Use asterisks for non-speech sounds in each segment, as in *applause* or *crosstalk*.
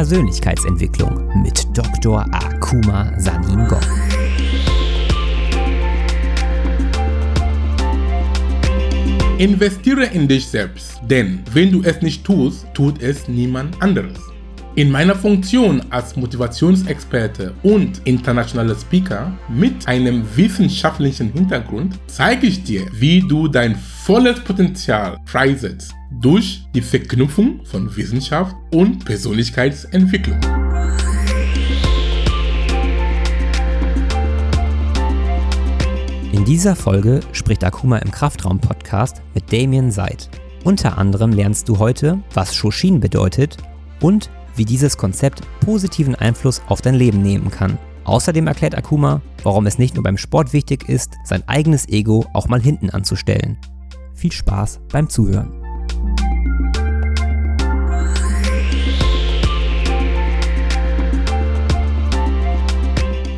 Persönlichkeitsentwicklung mit Dr. Akuma Sanin Gong. Investiere in dich selbst, denn wenn du es nicht tust, tut es niemand anderes. In meiner Funktion als Motivationsexperte und internationaler Speaker mit einem wissenschaftlichen Hintergrund zeige ich dir, wie du dein volles Potenzial freisetzt durch die Verknüpfung von Wissenschaft und Persönlichkeitsentwicklung. In dieser Folge spricht Akuma im Kraftraum-Podcast mit Damien Seid. Unter anderem lernst du heute, was Shoshin bedeutet und wie dieses Konzept positiven Einfluss auf dein Leben nehmen kann. Außerdem erklärt Akuma, warum es nicht nur beim Sport wichtig ist, sein eigenes Ego auch mal hinten anzustellen. Viel Spaß beim Zuhören.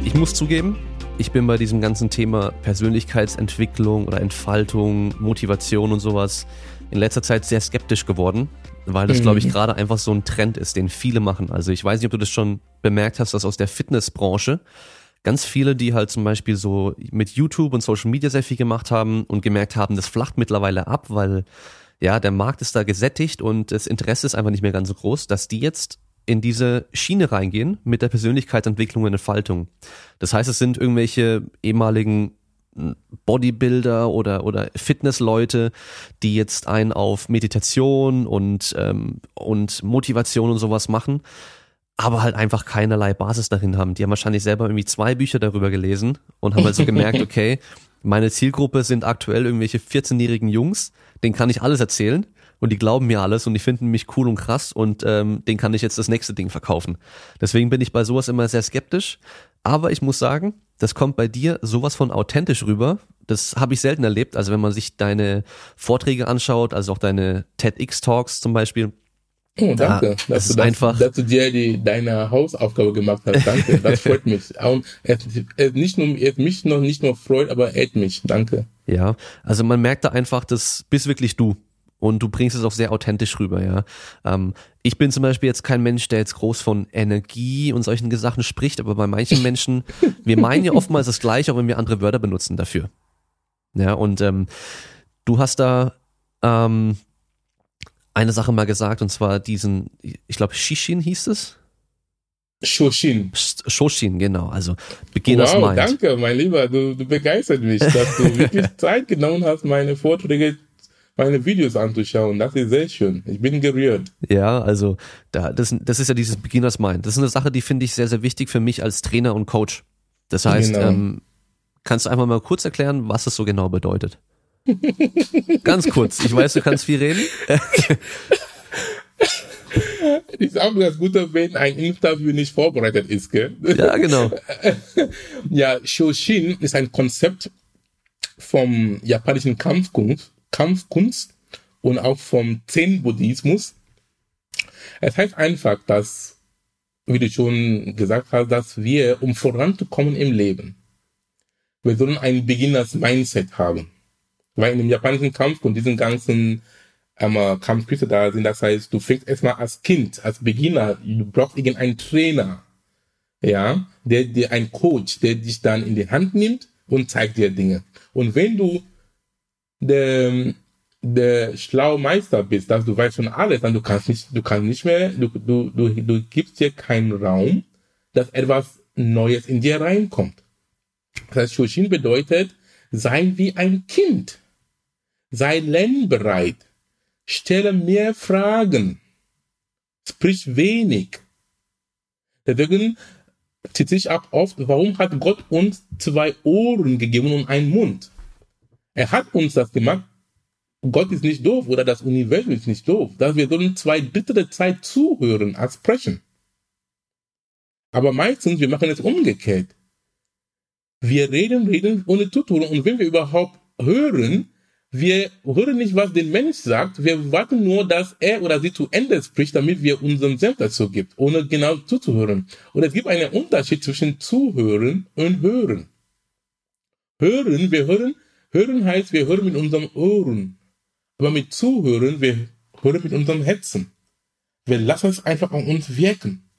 Ich muss zugeben, ich bin bei diesem ganzen Thema Persönlichkeitsentwicklung oder Entfaltung, Motivation und sowas in letzter Zeit sehr skeptisch geworden, weil das, mhm. glaube ich, gerade einfach so ein Trend ist, den viele machen. Also ich weiß nicht, ob du das schon bemerkt hast, dass aus der Fitnessbranche ganz viele, die halt zum Beispiel so mit YouTube und Social Media sehr viel gemacht haben und gemerkt haben, das flacht mittlerweile ab, weil ja, der Markt ist da gesättigt und das Interesse ist einfach nicht mehr ganz so groß, dass die jetzt in diese Schiene reingehen mit der Persönlichkeitsentwicklung und Entfaltung. Das heißt, es sind irgendwelche ehemaligen Bodybuilder oder, oder Fitnessleute, die jetzt einen auf Meditation und, ähm, und Motivation und sowas machen, aber halt einfach keinerlei Basis darin haben. Die haben wahrscheinlich selber irgendwie zwei Bücher darüber gelesen und haben halt so gemerkt, *laughs* okay, meine Zielgruppe sind aktuell irgendwelche 14-jährigen Jungs, denen kann ich alles erzählen und die glauben mir alles und die finden mich cool und krass und ähm, den kann ich jetzt das nächste Ding verkaufen. Deswegen bin ich bei sowas immer sehr skeptisch. Aber ich muss sagen, das kommt bei dir sowas von authentisch rüber. Das habe ich selten erlebt. Also wenn man sich deine Vorträge anschaut, also auch deine TEDx-Talks zum Beispiel. Oh, danke, da, dass, du das, einfach, dass du dir die, deine Hausaufgabe gemacht hast. Danke, das *laughs* freut mich. Und es, es nicht nur, es mich noch nicht nur freut, aber ehrt mich. Danke. Ja, also man merkt da einfach, das bist wirklich du und du bringst es auch sehr authentisch rüber, ja. Ähm, ich bin zum Beispiel jetzt kein Mensch, der jetzt groß von Energie und solchen Sachen spricht, aber bei manchen *laughs* Menschen, wir meinen ja oftmals das Gleiche, auch wenn wir andere Wörter benutzen dafür. Ja, und ähm, du hast da ähm, eine Sache mal gesagt, und zwar diesen, ich glaube, Shishin hieß es. Shoshin. Shoshin, genau. Also Beginners wow, Mind. danke, mein Lieber. Du, du begeistert mich, dass du wirklich *laughs* Zeit genommen hast, meine Vorträge meine Videos anzuschauen. Das ist sehr schön. Ich bin gerührt. Ja, also da, das, das ist ja dieses Beginners Mind. Das ist eine Sache, die finde ich sehr, sehr wichtig für mich als Trainer und Coach. Das heißt, genau. ähm, kannst du einfach mal kurz erklären, was es so genau bedeutet? *laughs* Ganz kurz. Ich weiß, du kannst viel reden. ist auch ganz gut, wenn ein Interview nicht vorbereitet ist, gell? Ja, genau. *laughs* Ja, Shoshin ist ein Konzept vom japanischen Kampfkunst, Kampfkunst und auch vom Zen-Buddhismus. Es heißt einfach, dass, wie du schon gesagt hast, dass wir, um voranzukommen im Leben, wir sollen ein Beginners-Mindset haben. Weil in dem japanischen Kampf und diesen ganzen ähm, Kampfkünste da sind, das heißt, du fängst erstmal als Kind, als Beginner, du brauchst irgendeinen Trainer, ja, der dir ein Coach, der dich dann in die Hand nimmt und zeigt dir Dinge. Und wenn du der, der schlaue Meister bist, dass du weißt schon alles, dann du kannst nicht, du kannst nicht mehr, du, du, du, du gibst dir keinen Raum, dass etwas Neues in dir reinkommt. Das heißt, Shoshin bedeutet, sei wie ein Kind. Sei lernbereit. Stelle mehr Fragen. Sprich wenig. Deswegen zieht sich auch oft, warum hat Gott uns zwei Ohren gegeben und einen Mund? Er hat uns das gemacht. Gott ist nicht doof oder das Universum ist nicht doof. Dass wir sollen zwei Drittel der Zeit zuhören als sprechen. Aber meistens, wir machen es umgekehrt. Wir reden, reden ohne zuzuhören. Und wenn wir überhaupt hören, wir hören nicht, was der Mensch sagt. Wir warten nur, dass er oder sie zu Ende spricht, damit wir unseren Senf dazu gibt, ohne genau zuzuhören. Und es gibt einen Unterschied zwischen zuhören und hören. Hören, wir hören, Hören heißt, wir hören mit unseren Ohren. Aber mit Zuhören, wir hören mit unserem Herzen. Wir lassen es einfach an uns wirken.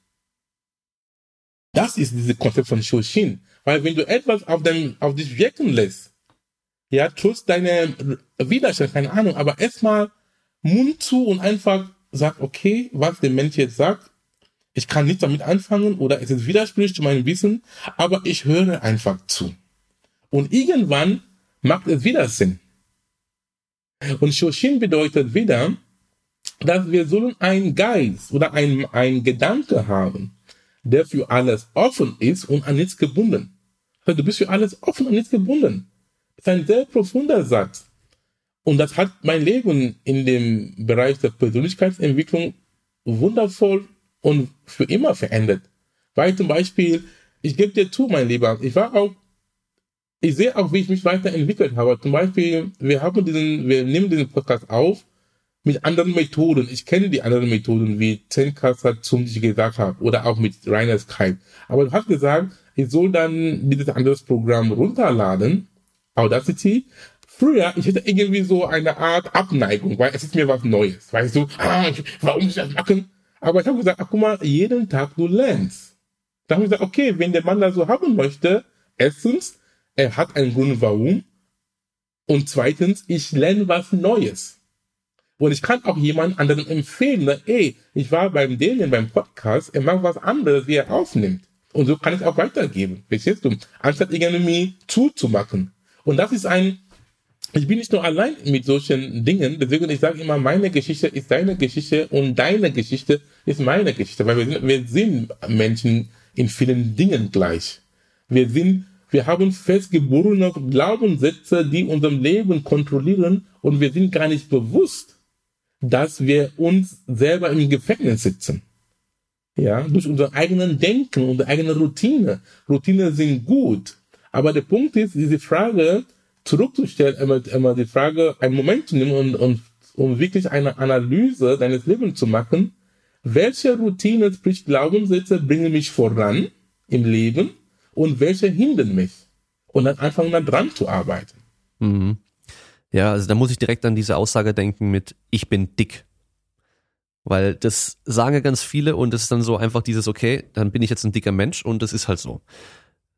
Das ist dieses Konzept von Shoshin. Weil wenn du etwas auf, dem, auf dich wirken lässt, ja, trotz deiner Widerstand, keine Ahnung, aber erstmal Mund zu und einfach sag, okay, was der Mensch jetzt sagt, ich kann nicht damit anfangen oder es ist widerspricht zu meinem Wissen, aber ich höre einfach zu. Und irgendwann macht es wieder Sinn. Und Shoshin bedeutet wieder, dass wir sollen einen Geist oder ein, ein Gedanke haben, der für alles offen ist und an nichts gebunden. Also du bist für alles offen und nichts gebunden. Das ist ein sehr profunder Satz. Und das hat mein Leben in dem Bereich der Persönlichkeitsentwicklung wundervoll und für immer verändert. Weil zum Beispiel, ich gebe dir zu, mein Lieber, ich war auch, ich sehe auch, wie ich mich weiterentwickelt habe. Zum Beispiel, wir haben diesen, wir nehmen diesen Podcast auf mit anderen Methoden. Ich kenne die anderen Methoden, wie Zencaster zum ich gesagt habe, oder auch mit reiner Skype. Aber du hast gesagt, ich soll dann dieses andere Programm runterladen, Audacity. Früher, ich hätte irgendwie so eine Art Abneigung, weil es ist mir was Neues. Weißt du, ah, warum muss ich das machen? Aber ich habe gesagt, ach, guck mal, jeden Tag du lernst. Da habe ich gesagt, okay, wenn der Mann das so haben möchte, erstens, er hat einen Grund, warum. Und zweitens, ich lerne was Neues. Und ich kann auch jemand anderen empfehlen, ne, ey, ich war beim Daniel beim Podcast, er macht was anderes, wie er aufnimmt. Und so kann ich auch weitergeben. Verstehst du? Anstatt irgendwie zuzumachen. Und das ist ein, ich bin nicht nur allein mit solchen Dingen, deswegen ich sage immer, meine Geschichte ist deine Geschichte und deine Geschichte ist meine Geschichte, weil wir sind, wir sind Menschen in vielen Dingen gleich. Wir sind, wir haben festgeborene Glaubenssätze, die unser Leben kontrollieren und wir sind gar nicht bewusst, dass wir uns selber im Gefängnis sitzen. Ja, durch unser eigenen Denken, unsere eigene Routine. Routine sind gut. Aber der Punkt ist, diese Frage, zurückzustellen, immer, immer die Frage, einen Moment zu nehmen und, und um wirklich eine Analyse deines Lebens zu machen, welche Routine, sprich Glaubenssätze, bringen mich voran im Leben und welche hindern mich? Und dann anfangen dann dran zu arbeiten. Mhm. Ja, also da muss ich direkt an diese Aussage denken mit ich bin dick. Weil das sagen ja ganz viele und das ist dann so einfach dieses, okay, dann bin ich jetzt ein dicker Mensch und das ist halt so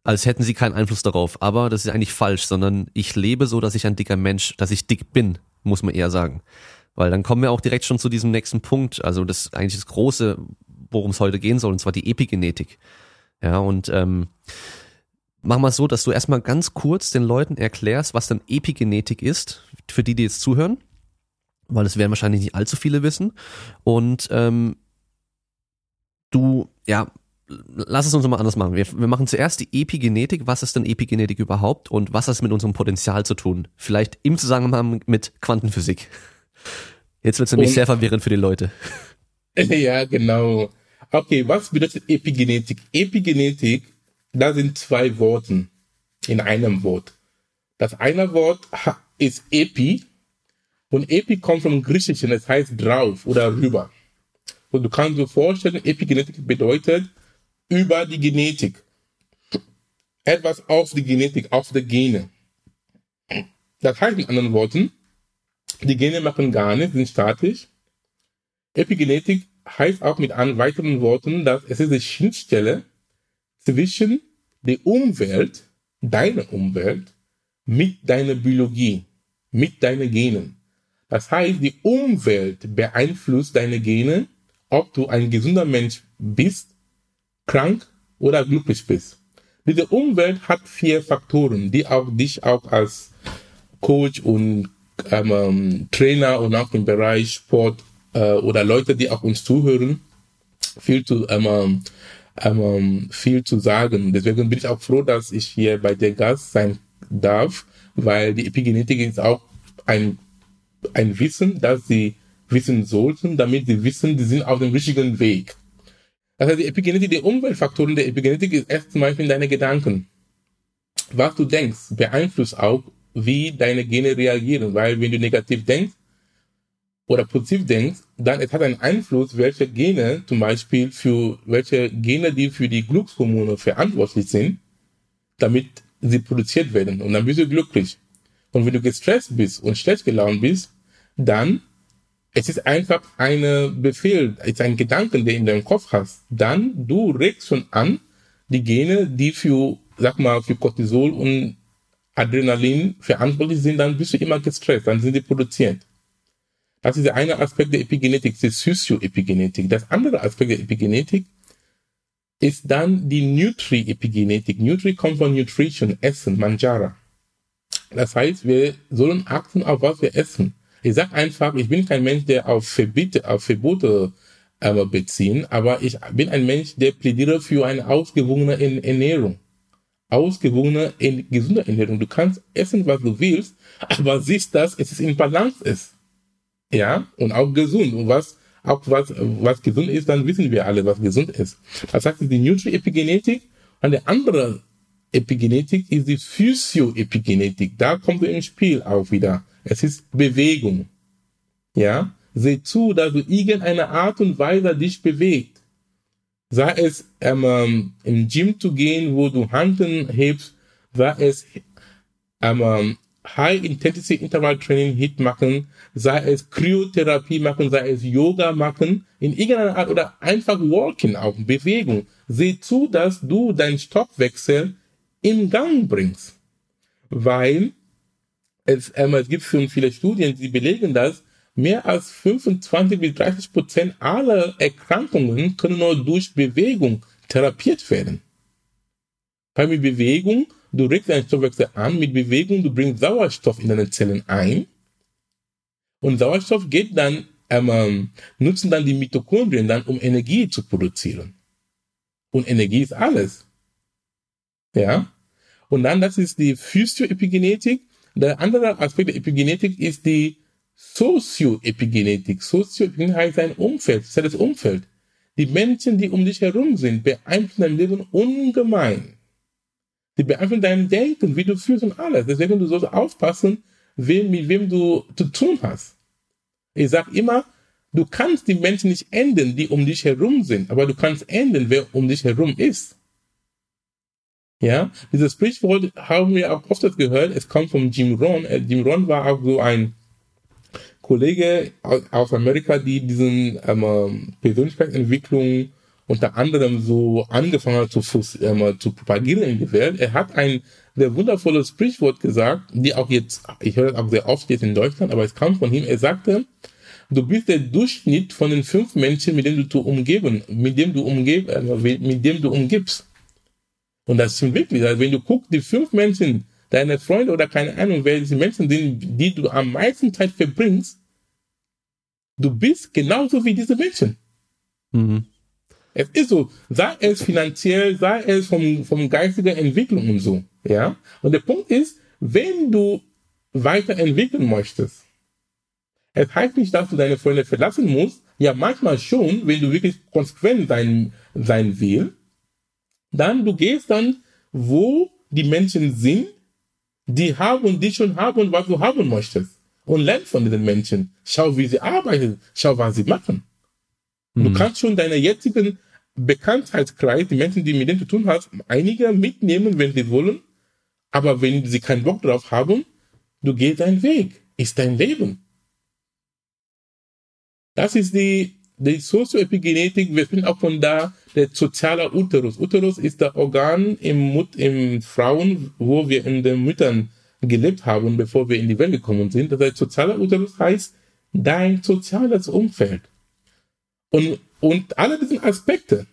als hätten sie keinen Einfluss darauf. Aber das ist eigentlich falsch, sondern ich lebe so, dass ich ein dicker Mensch, dass ich dick bin, muss man eher sagen. Weil dann kommen wir auch direkt schon zu diesem nächsten Punkt. Also das ist eigentlich das Große, worum es heute gehen soll, und zwar die Epigenetik. Ja, und ähm, mach mal so, dass du erstmal ganz kurz den Leuten erklärst, was denn Epigenetik ist, für die, die jetzt zuhören. Weil das werden wahrscheinlich nicht allzu viele wissen. Und ähm, du, ja, lass es uns mal anders machen. Wir, wir machen zuerst die Epigenetik. Was ist denn Epigenetik überhaupt und was hat es mit unserem Potenzial zu tun? Vielleicht im Zusammenhang mit Quantenphysik. Jetzt wird es nämlich und, sehr verwirrend für die Leute. *laughs* Ja, genau. Okay, was bedeutet Epigenetik? Epigenetik, da sind zwei Worte in einem Wort. Das eine Wort ist Epi und Epi kommt vom Griechischen, das heißt drauf oder rüber. Und du kannst dir vorstellen, Epigenetik bedeutet, über die Genetik. Etwas auf die Genetik, auf die Gene. Das heißt in anderen Worten, die Gene machen gar nichts, sind statisch. Epigenetik heißt auch mit weiteren Worten, dass es ist die Schnittstelle zwischen der Umwelt, deiner Umwelt, mit deiner Biologie, mit deinen Genen. Das heißt, die Umwelt beeinflusst deine Gene, ob du ein gesunder Mensch bist krank oder glücklich bist. Diese Umwelt hat vier Faktoren, die auch dich auch als Coach und ähm, Trainer und auch im Bereich Sport äh, oder Leute, die auch uns zuhören, viel zu ähm, ähm, ähm, viel zu sagen. Deswegen bin ich auch froh, dass ich hier bei der Gast sein darf, weil die Epigenetik ist auch ein ein Wissen, das sie wissen sollten, damit sie wissen, die sind auf dem richtigen Weg. Das heißt, die Epigenetik, die Umweltfaktoren der Epigenetik ist erst zum Beispiel deine Gedanken. Was du denkst, beeinflusst auch, wie deine Gene reagieren, weil wenn du negativ denkst oder positiv denkst, dann es hat einen Einfluss, welche Gene zum Beispiel für welche Gene, die für die Glückshormone verantwortlich sind, damit sie produziert werden. Und dann bist du glücklich. Und wenn du gestresst bist und schlecht gelaunt bist, dann es ist einfach ein Befehl, es ist ein Gedanken, der in deinem Kopf hast. Dann, du regst schon an, die Gene, die für, sag mal, für Cortisol und Adrenalin verantwortlich sind, dann bist du immer gestresst, dann sind die produziert. Das ist der eine Aspekt der Epigenetik, die Sozioepigenetik. Das andere Aspekt der Epigenetik ist dann die Nutri-Epigenetik. Nutri kommt von Nutrition, Essen, Manjara. Das heißt, wir sollen achten, auf was wir essen. Ich sag einfach, ich bin kein Mensch, der auf Verbiete, auf Verbote äh, beziehen, aber ich bin ein Mensch, der plädiere für eine ausgewogene Ernährung. Ausgewogene, gesunde Ernährung. Du kannst essen, was du willst, aber siehst, dass es in Balance ist. Ja, und auch gesund. Und was, auch was, was gesund ist, dann wissen wir alle, was gesund ist. Das heißt, die Nutri-Epigenetik und der andere Epigenetik ist die Physio-Epigenetik. Da kommt ins Spiel auch wieder. Es ist Bewegung. Ja, seh zu, dass du irgendeine Art und Weise dich bewegt. Sei es ähm, im Gym zu gehen, wo du Handen hebst, sei es ähm, High-Intensity-Interval-Training Hit machen, sei es Kryotherapie machen, sei es Yoga machen, in irgendeiner Art oder einfach Walking auch, Bewegung. Seh zu, dass du deinen Stoffwechsel in Gang bringst. Weil es, ähm, es gibt schon viele Studien, die belegen das, mehr als 25 bis 30 Prozent aller Erkrankungen können nur durch Bewegung therapiert werden. Weil mit Bewegung Du regst deinen Stoffwechsel an mit Bewegung, du bringst Sauerstoff in deine Zellen ein. Und Sauerstoff geht dann, ähm, nutzen dann die Mitochondrien dann, um Energie zu produzieren. Und Energie ist alles. Ja? Und dann, das ist die Physioepigenetik. Der andere Aspekt der Epigenetik ist die Sozioepigenetik. Sozioepigenetik heißt ein Umfeld, das ist das Umfeld. Die Menschen, die um dich herum sind, beeinflussen dein Leben ungemein. Die beeinflussen dein Denken, wie du fühlst und alles. Deswegen du sollst aufpassen, wem, mit wem du zu tun hast. Ich sag immer, du kannst die Menschen nicht ändern, die um dich herum sind, aber du kannst ändern, wer um dich herum ist. Ja, dieses Sprichwort haben wir auch oft gehört. Es kommt von Jim Rohn. Äh, Jim Rohn war auch so ein Kollege aus Amerika, die diesen ähm, Persönlichkeitsentwicklung unter anderem so angefangen hat zu, äh, zu propagieren in die Welt. Er hat ein sehr wundervolles Sprichwort gesagt, die auch jetzt, ich höre das auch sehr oft jetzt in Deutschland, aber es kam von ihm. Er sagte, du bist der Durchschnitt von den fünf Menschen, mit denen du umgeben, mit dem du umgeb, äh, mit dem du umgibst. Und das stimmt wirklich. Also wenn du guckst, die fünf Menschen, deine Freunde oder keine Ahnung, wer diese Menschen sind, die du am meisten Zeit verbringst, du bist genauso wie diese Menschen. Mhm. Es ist so, sei es finanziell, sei es vom, vom geistiger Entwicklung und so, ja. Und der Punkt ist, wenn du weiterentwickeln möchtest, es heißt nicht, dass du deine Freunde verlassen musst, ja, manchmal schon, wenn du wirklich konsequent sein, sein will, dann du gehst dann, wo die Menschen sind, die haben, die schon haben, was du haben möchtest. Und lern von diesen Menschen. Schau, wie sie arbeiten. Schau, was sie machen. Mhm. Du kannst schon deine jetzigen Bekanntheitskreis, die Menschen, die mit denen zu tun hast, einige mitnehmen, wenn sie wollen. Aber wenn sie keinen Bock drauf haben, du gehst deinen Weg. Ist dein Leben. Das ist die, die Sozioepigenetik. Wir finden auch von da der soziale Uterus. Uterus ist der Organ im, Mut, im Frauen, wo wir in den Müttern gelebt haben, bevor wir in die Welt gekommen sind. Das heißt, sozialer Uterus heißt dein soziales Umfeld. Und und alle diese Aspekte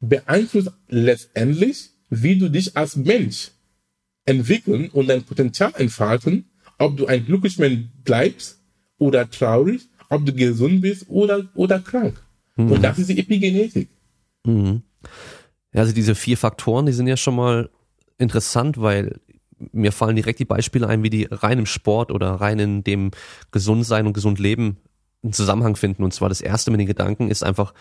beeinflussen letztendlich, wie du dich als Mensch entwickeln und dein Potenzial entfalten, ob du ein glücklicher Mensch bleibst oder traurig, ob du gesund bist oder, oder krank. Mhm. Und das ist die Epigenetik. Mhm. Also diese vier Faktoren, die sind ja schon mal interessant, weil mir fallen direkt die Beispiele ein, wie die rein im Sport oder rein in dem Gesundsein und gesund Leben einen Zusammenhang finden. Und zwar das erste mit den Gedanken ist einfach,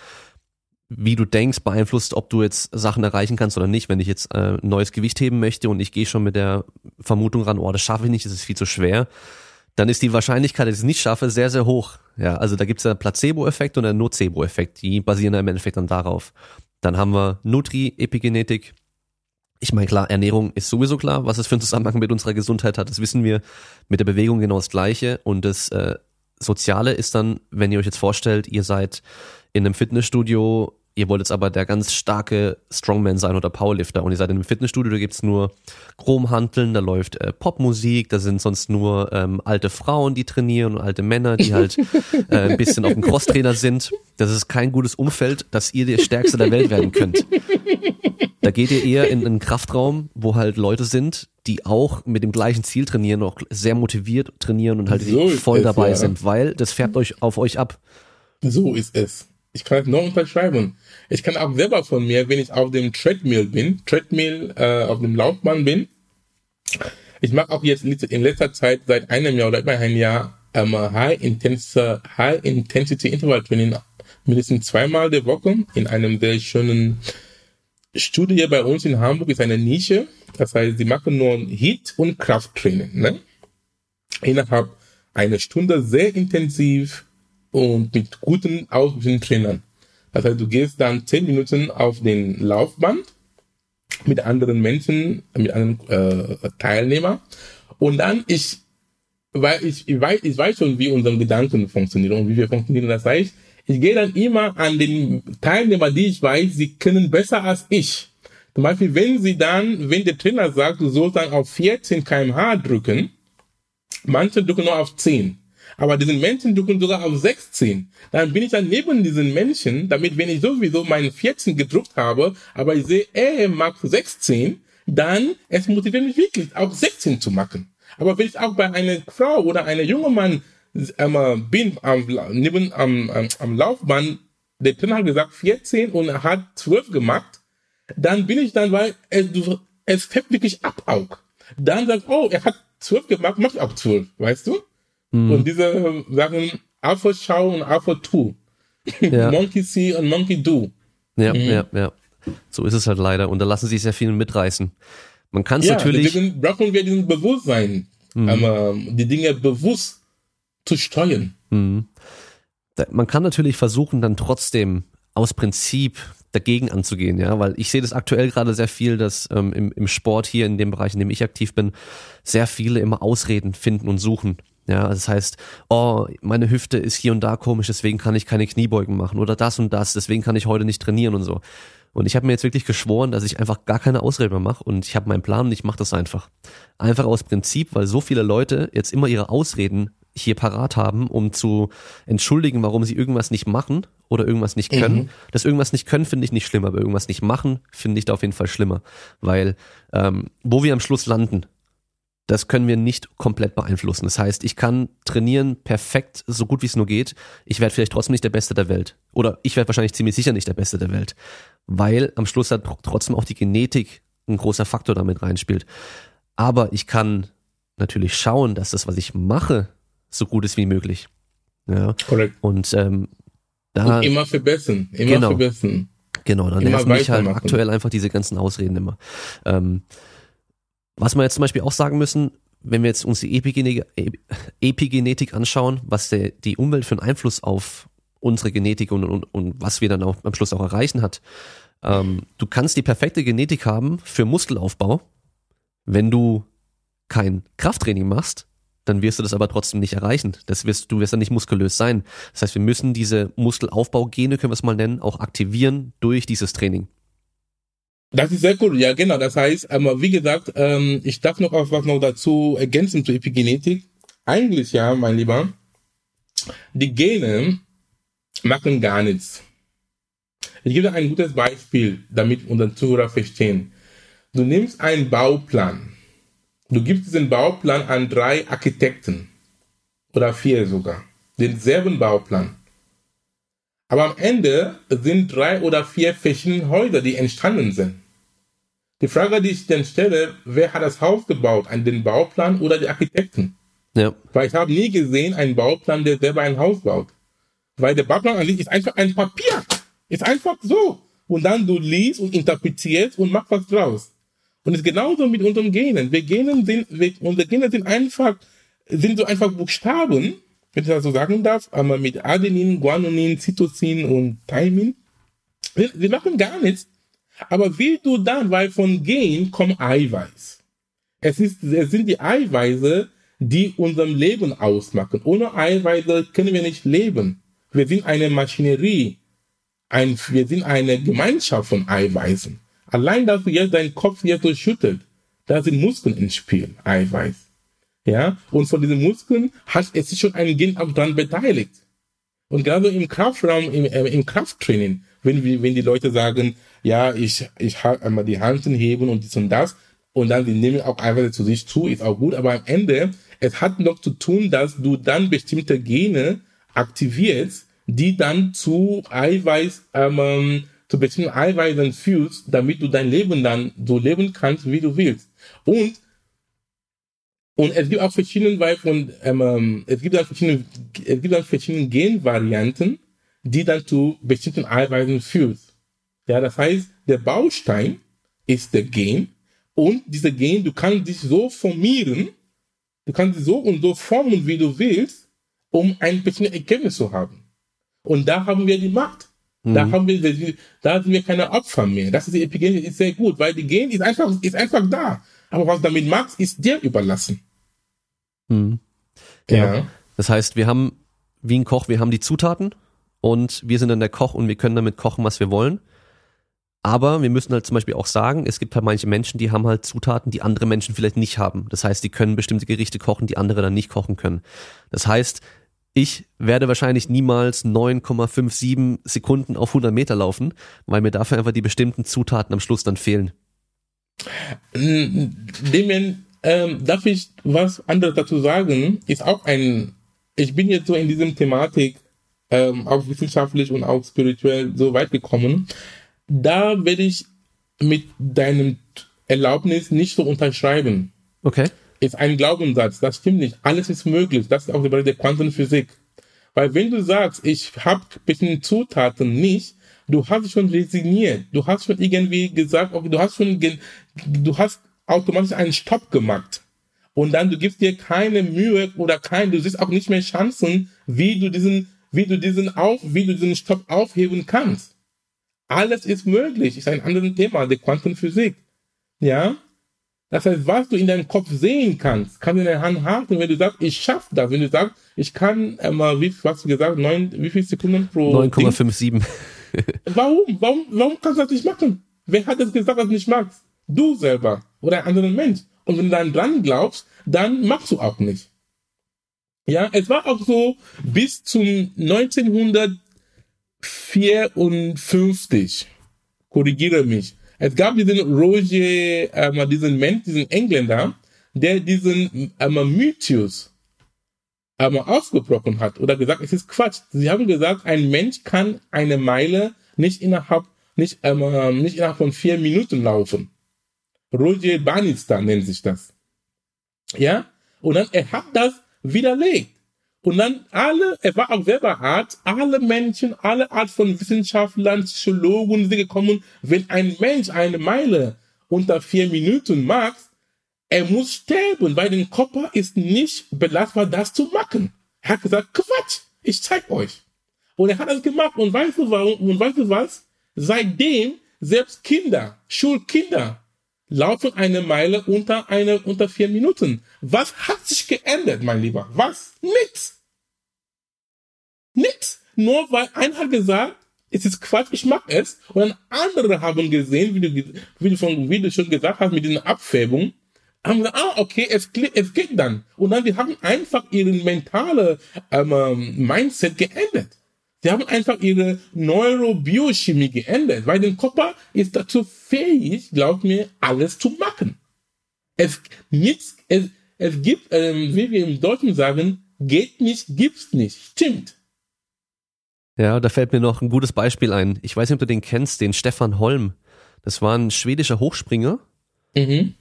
wie du denkst, beeinflusst, ob du jetzt Sachen erreichen kannst oder nicht. Wenn ich jetzt äh, neues Gewicht heben möchte und ich gehe schon mit der Vermutung ran, oh, das schaffe ich nicht, das ist viel zu schwer, dann ist die Wahrscheinlichkeit, dass ich es nicht schaffe, sehr, sehr hoch. Ja, also da gibt es ja Placebo-Effekt und einen Nocebo-Effekt, die basieren ja im Endeffekt dann darauf. Dann haben wir Nutri-Epigenetik. Ich meine, klar, Ernährung ist sowieso klar, was es für einen Zusammenhang mit unserer Gesundheit hat, das wissen wir. Mit der Bewegung genau das Gleiche. Und das äh, Soziale ist dann, wenn ihr euch jetzt vorstellt, ihr seid in einem Fitnessstudio, ihr wollt jetzt aber der ganz starke Strongman sein oder Powerlifter und ihr seid in einem Fitnessstudio, da gibt's nur Chromhanteln, da läuft äh, Popmusik, da sind sonst nur ähm, alte Frauen, die trainieren und alte Männer, die halt *laughs* äh, ein bisschen auf dem Crosstrainer sind. Das ist kein gutes Umfeld, dass ihr der Stärkste der Welt werden könnt. Da geht ihr eher in einen Kraftraum, wo halt Leute sind, die auch mit dem gleichen Ziel trainieren, auch sehr motiviert trainieren und halt So voll es, dabei ja. sind, weil das färbt euch auf euch ab. So ist es. Ich kann es nur unterschreiben. Ich kann auch selber von mir, wenn ich auf dem Treadmill bin, Treadmill äh, auf dem Laufbahn bin, ich mache auch jetzt in letzter Zeit seit einem Jahr oder über ein Jahr ähm, High Intensity High Intensity Interval Training mindestens zweimal die Woche in einem sehr schönen Studio hier bei uns in Hamburg ist eine Nische. Das heißt, sie machen nur Hit und Krafttraining. Ne? Innerhalb einer Stunde sehr intensiv und mit guten ausgebildeten Trainern. Das heißt, du gehst dann zehn Minuten auf den Laufband mit anderen Menschen, mit anderen äh, Teilnehmern und dann ich, weil ich, ich weiß, ich weiß schon, wie unsere Gedanken funktionieren und wie wir funktionieren. Das heißt, ich gehe dann immer an den Teilnehmer, die ich weiß, sie können besser als ich. Zum Beispiel, wenn sie dann, wenn der Trainer sagt, du sollst dann auf 14 kmh drücken, manche drücken nur auf 10. Aber diese Menschen drücken sogar auf 16. Dann bin ich dann neben diesen Menschen, damit wenn ich sowieso meinen 14 gedruckt habe, aber ich sehe, er macht 16, dann es motiviert mich wirklich, auch 16 zu machen. Aber wenn ich auch bei einer Frau oder einer junge Mann ähm, bin am, neben am, am, am Laufband, der Trainer hat gesagt 14 und er hat 12 gemacht, dann bin ich dann, weil es, du- es fällt wirklich ab auch. Dann sagt, oh, er hat 12 gemacht, mach ich auch 12, weißt du? Und diese Sachen Alpha Schau und Alpha Tu. Ja. *laughs* Monkey See und Monkey Do. Ja, Mhm. ja, ja. So ist es halt leider. Und da lassen sich sehr viele mitreißen. Man kann es Ja, natürlich. deswegen brauchen wir diesen Bewusstsein, ähm, die Dinge bewusst zu steuern. da- man kann natürlich versuchen, dann trotzdem aus Prinzip dagegen anzugehen, ja, weil ich sehe das aktuell gerade sehr viel, dass ähm, im, im Sport hier in dem Bereich, in dem ich aktiv bin, sehr viele immer Ausreden finden und suchen. Ja, das heißt, oh, meine Hüfte ist hier und da komisch, deswegen kann ich keine Kniebeugen machen oder das und das, deswegen kann ich heute nicht trainieren und so. Und ich habe mir jetzt wirklich geschworen, dass ich einfach gar keine Ausrede mehr mache und ich habe meinen Plan und ich mache das einfach. Einfach aus Prinzip, weil so viele Leute jetzt immer ihre Ausreden hier parat haben, um zu entschuldigen, warum sie irgendwas nicht machen oder irgendwas nicht können. Das irgendwas nicht können, finde ich nicht schlimm, aber irgendwas nicht machen, finde ich da auf jeden Fall schlimmer. Weil ähm, wo wir am Schluss landen, das können wir nicht komplett beeinflussen. Das heißt, ich kann trainieren perfekt, so gut wie es nur geht. Ich werde vielleicht trotzdem nicht der Beste der Welt. Oder ich werde wahrscheinlich ziemlich sicher nicht der Beste der Welt. Weil am Schluss hat tr- trotzdem auch die Genetik ein großer Faktor damit reinspielt. Aber ich kann natürlich schauen, dass das, was ich mache, so gut ist wie möglich. Ja. Korrekt. Und ähm, da Und immer verbessern. Immer Genau. verbessern. Genau, dann Immer nerven mich halt aktuell einfach diese ganzen Ausreden immer. Ähm, was wir jetzt zum Beispiel auch sagen müssen, wenn wir jetzt uns die Epigenetik, Epigenetik anschauen, was der, die Umwelt für einen Einfluss auf unsere Genetik und, und, und was wir dann auch am Schluss auch erreichen hat. Ähm, du kannst die perfekte Genetik haben für Muskelaufbau. Wenn du kein Krafttraining machst, dann wirst du das aber trotzdem nicht erreichen. Das wirst, du wirst dann nicht muskulös sein. Das heißt, wir müssen diese Muskelaufbaugene, können wir es mal nennen, auch aktivieren durch dieses Training. Das ist sehr cool, ja genau. Das heißt, aber wie gesagt, ähm, ich darf noch was noch dazu ergänzen zur Epigenetik. Eigentlich ja, mein Lieber, die Gene machen gar nichts. Ich gebe dir ein gutes Beispiel, damit unsere Zuhörer verstehen. Du nimmst einen Bauplan. Du gibst diesen Bauplan an drei Architekten. Oder vier sogar. Denselben Bauplan. Aber am Ende sind drei oder vier verschiedene Häuser, die entstanden sind. Die Frage, die ich dann stelle, wer hat das Haus gebaut? An den Bauplan oder die Architekten? Ja, Weil ich habe nie gesehen einen Bauplan, der selber ein Haus baut. Weil der Bauplan an sich ist einfach ein Papier. Ist einfach so. Und dann du liest und interpretierst und machst was draus. Und es ist genauso mit unseren Genen. Wir Genen sind, wir, unsere Gene sind einfach, sind so einfach Buchstaben, wenn ich das so sagen darf, aber mit Adenin, Guanonin, Cytosin und Thymine. Wir, wir machen gar nichts. Aber wie du dann, weil von Gen kommt Eiweiß. Es, ist, es sind die Eiweiße, die unserem Leben ausmachen. Ohne Eiweiße können wir nicht leben. Wir sind eine Maschinerie. ein, wir sind eine Gemeinschaft von Eiweißen. Allein, dass du jetzt deinen Kopf jetzt so schüttelt, da sind Muskeln ins Spiel, Eiweiß. Ja, und von diesen Muskeln hat es sich schon ein Gen auch dran beteiligt. Und gerade im Kraftraum, im, äh, im Krafttraining, wenn, wenn die Leute sagen, ja, ich, ich habe einmal die Handeln heben und dies und das, und dann die nehmen auch Eiweiße zu sich zu, ist auch gut, aber am Ende, es hat noch zu tun, dass du dann bestimmte Gene aktivierst, die dann zu Eiweiß, ähm, zu bestimmten Eiweißen führst, damit du dein Leben dann so leben kannst, wie du willst. Und und es gibt auch verschiedene Weise von, ähm, es gibt dann verschiedene, es gibt dann verschiedene Genvarianten, die dann zu bestimmten Eiweißen führen. Ja, das heißt, der Baustein ist der Gen und dieser Gen, du kannst dich so formieren, du kannst dich so und so formen, wie du willst, um ein bestimmtes Ergebnis zu haben. Und da haben wir die Macht. Mhm. Da haben wir, da sind wir keine Opfer mehr. Das ist die Epigenetik ist sehr gut, weil die Gen ist einfach, ist einfach da. Aber was du damit machst, ist dir überlassen. Hm. Ja. ja. Das heißt, wir haben, wie ein Koch, wir haben die Zutaten und wir sind dann der Koch und wir können damit kochen, was wir wollen. Aber wir müssen halt zum Beispiel auch sagen, es gibt halt manche Menschen, die haben halt Zutaten, die andere Menschen vielleicht nicht haben. Das heißt, die können bestimmte Gerichte kochen, die andere dann nicht kochen können. Das heißt, ich werde wahrscheinlich niemals 9,57 Sekunden auf 100 Meter laufen, weil mir dafür einfach die bestimmten Zutaten am Schluss dann fehlen. Dem ähm, darf ich was anderes dazu sagen? Ist auch ein, ich bin jetzt so in diesem Thematik, ähm, auch wissenschaftlich und auch spirituell so weit gekommen. Da werde ich mit deinem Erlaubnis nicht so unterschreiben. Okay. Ist ein Glaubenssatz, das stimmt nicht. Alles ist möglich. Das ist auch der Bereich der Quantenphysik. Weil wenn du sagst, ich habe bestimmte Zutaten nicht, du hast schon resigniert. Du hast schon irgendwie gesagt, okay, du hast schon, du hast automatisch einen Stopp gemacht. Und dann du gibst dir keine Mühe oder kein, du siehst auch nicht mehr Chancen, wie du diesen, wie du diesen auf, wie du diesen Stopp aufheben kannst. Alles ist möglich, ist ein anderes Thema, der Quantenphysik. Ja? Das heißt, was du in deinem Kopf sehen kannst, kannst du in der Hand halten, wenn du sagst, ich schaff das, wenn du sagst, ich kann, äh, mal, wie, was du gesagt, neun, wie viele Sekunden pro 9,57. *laughs* warum? Warum, warum kannst du das nicht machen? Wer hat das gesagt, dass du nicht magst? Du selber oder ein anderer Mensch. Und wenn du dann dran glaubst, dann machst du auch nicht. Ja, es war auch so bis zum 1954. Korrigiere mich. Es gab diesen Roger, ähm, diesen Mensch, diesen Engländer, der diesen ähm, Mythos ähm, ausgebrochen hat oder gesagt, es ist Quatsch. Sie haben gesagt, ein Mensch kann eine Meile nicht innerhalb, nicht, ähm, nicht innerhalb von vier Minuten laufen. Roger Bannister nennt sich das. Ja? Und dann, er hat das widerlegt. Und dann alle, er war auch selber Arzt, alle Menschen, alle Art von Wissenschaftlern, Psychologen sind gekommen, wenn ein Mensch eine Meile unter vier Minuten macht, er muss sterben, weil der Körper ist nicht belastbar, das zu machen. Er hat gesagt, Quatsch, ich zeig euch. Und er hat das gemacht. Und weißt du warum? Und weißt du was? Seitdem selbst Kinder, Schulkinder, laufen eine Meile unter eine, unter vier Minuten. Was hat sich geändert, mein Lieber? Was? Nix. Nix. Nur weil einer hat gesagt, es ist Quatsch, ich mag es. Und dann andere haben gesehen, wie du, wie du, von, wie du schon gesagt hast, mit den Abfärbungen, haben gesagt, ah, okay, es, es geht dann. Und dann, die haben einfach ihren mentale ähm, Mindset geändert. Sie haben einfach ihre Neurobiochemie geändert, weil der Körper ist dazu fähig, glaubt mir, alles zu machen. Es, nichts, es, es gibt, ähm, wie wir im Deutschen sagen, geht nicht, gibt's nicht. Stimmt. Ja, da fällt mir noch ein gutes Beispiel ein. Ich weiß nicht, ob du den kennst, den Stefan Holm. Das war ein schwedischer Hochspringer. Mhm.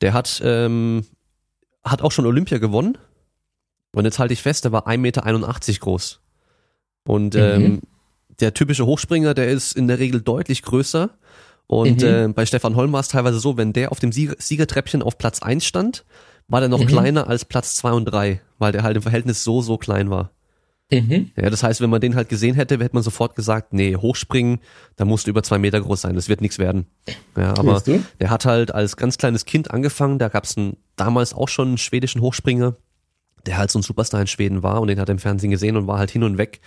Der hat, ähm, hat auch schon Olympia gewonnen. Und jetzt halte ich fest, der war 1,81 Meter groß. Und mhm. ähm, der typische Hochspringer, der ist in der Regel deutlich größer. Und mhm. äh, bei Stefan Holm war es teilweise so, wenn der auf dem Sieger Siegertreppchen auf Platz eins stand, war der noch mhm. kleiner als Platz zwei und drei, weil der halt im Verhältnis so, so klein war. Mhm. Ja, das heißt, wenn man den halt gesehen hätte, hätte man sofort gesagt, nee, hochspringen, da musst du über zwei Meter groß sein, das wird nichts werden. Ja, aber der hat halt als ganz kleines Kind angefangen, da gab es damals auch schon einen schwedischen Hochspringer, der halt so ein Superstar in Schweden war und den hat er im Fernsehen gesehen und war halt hin und weg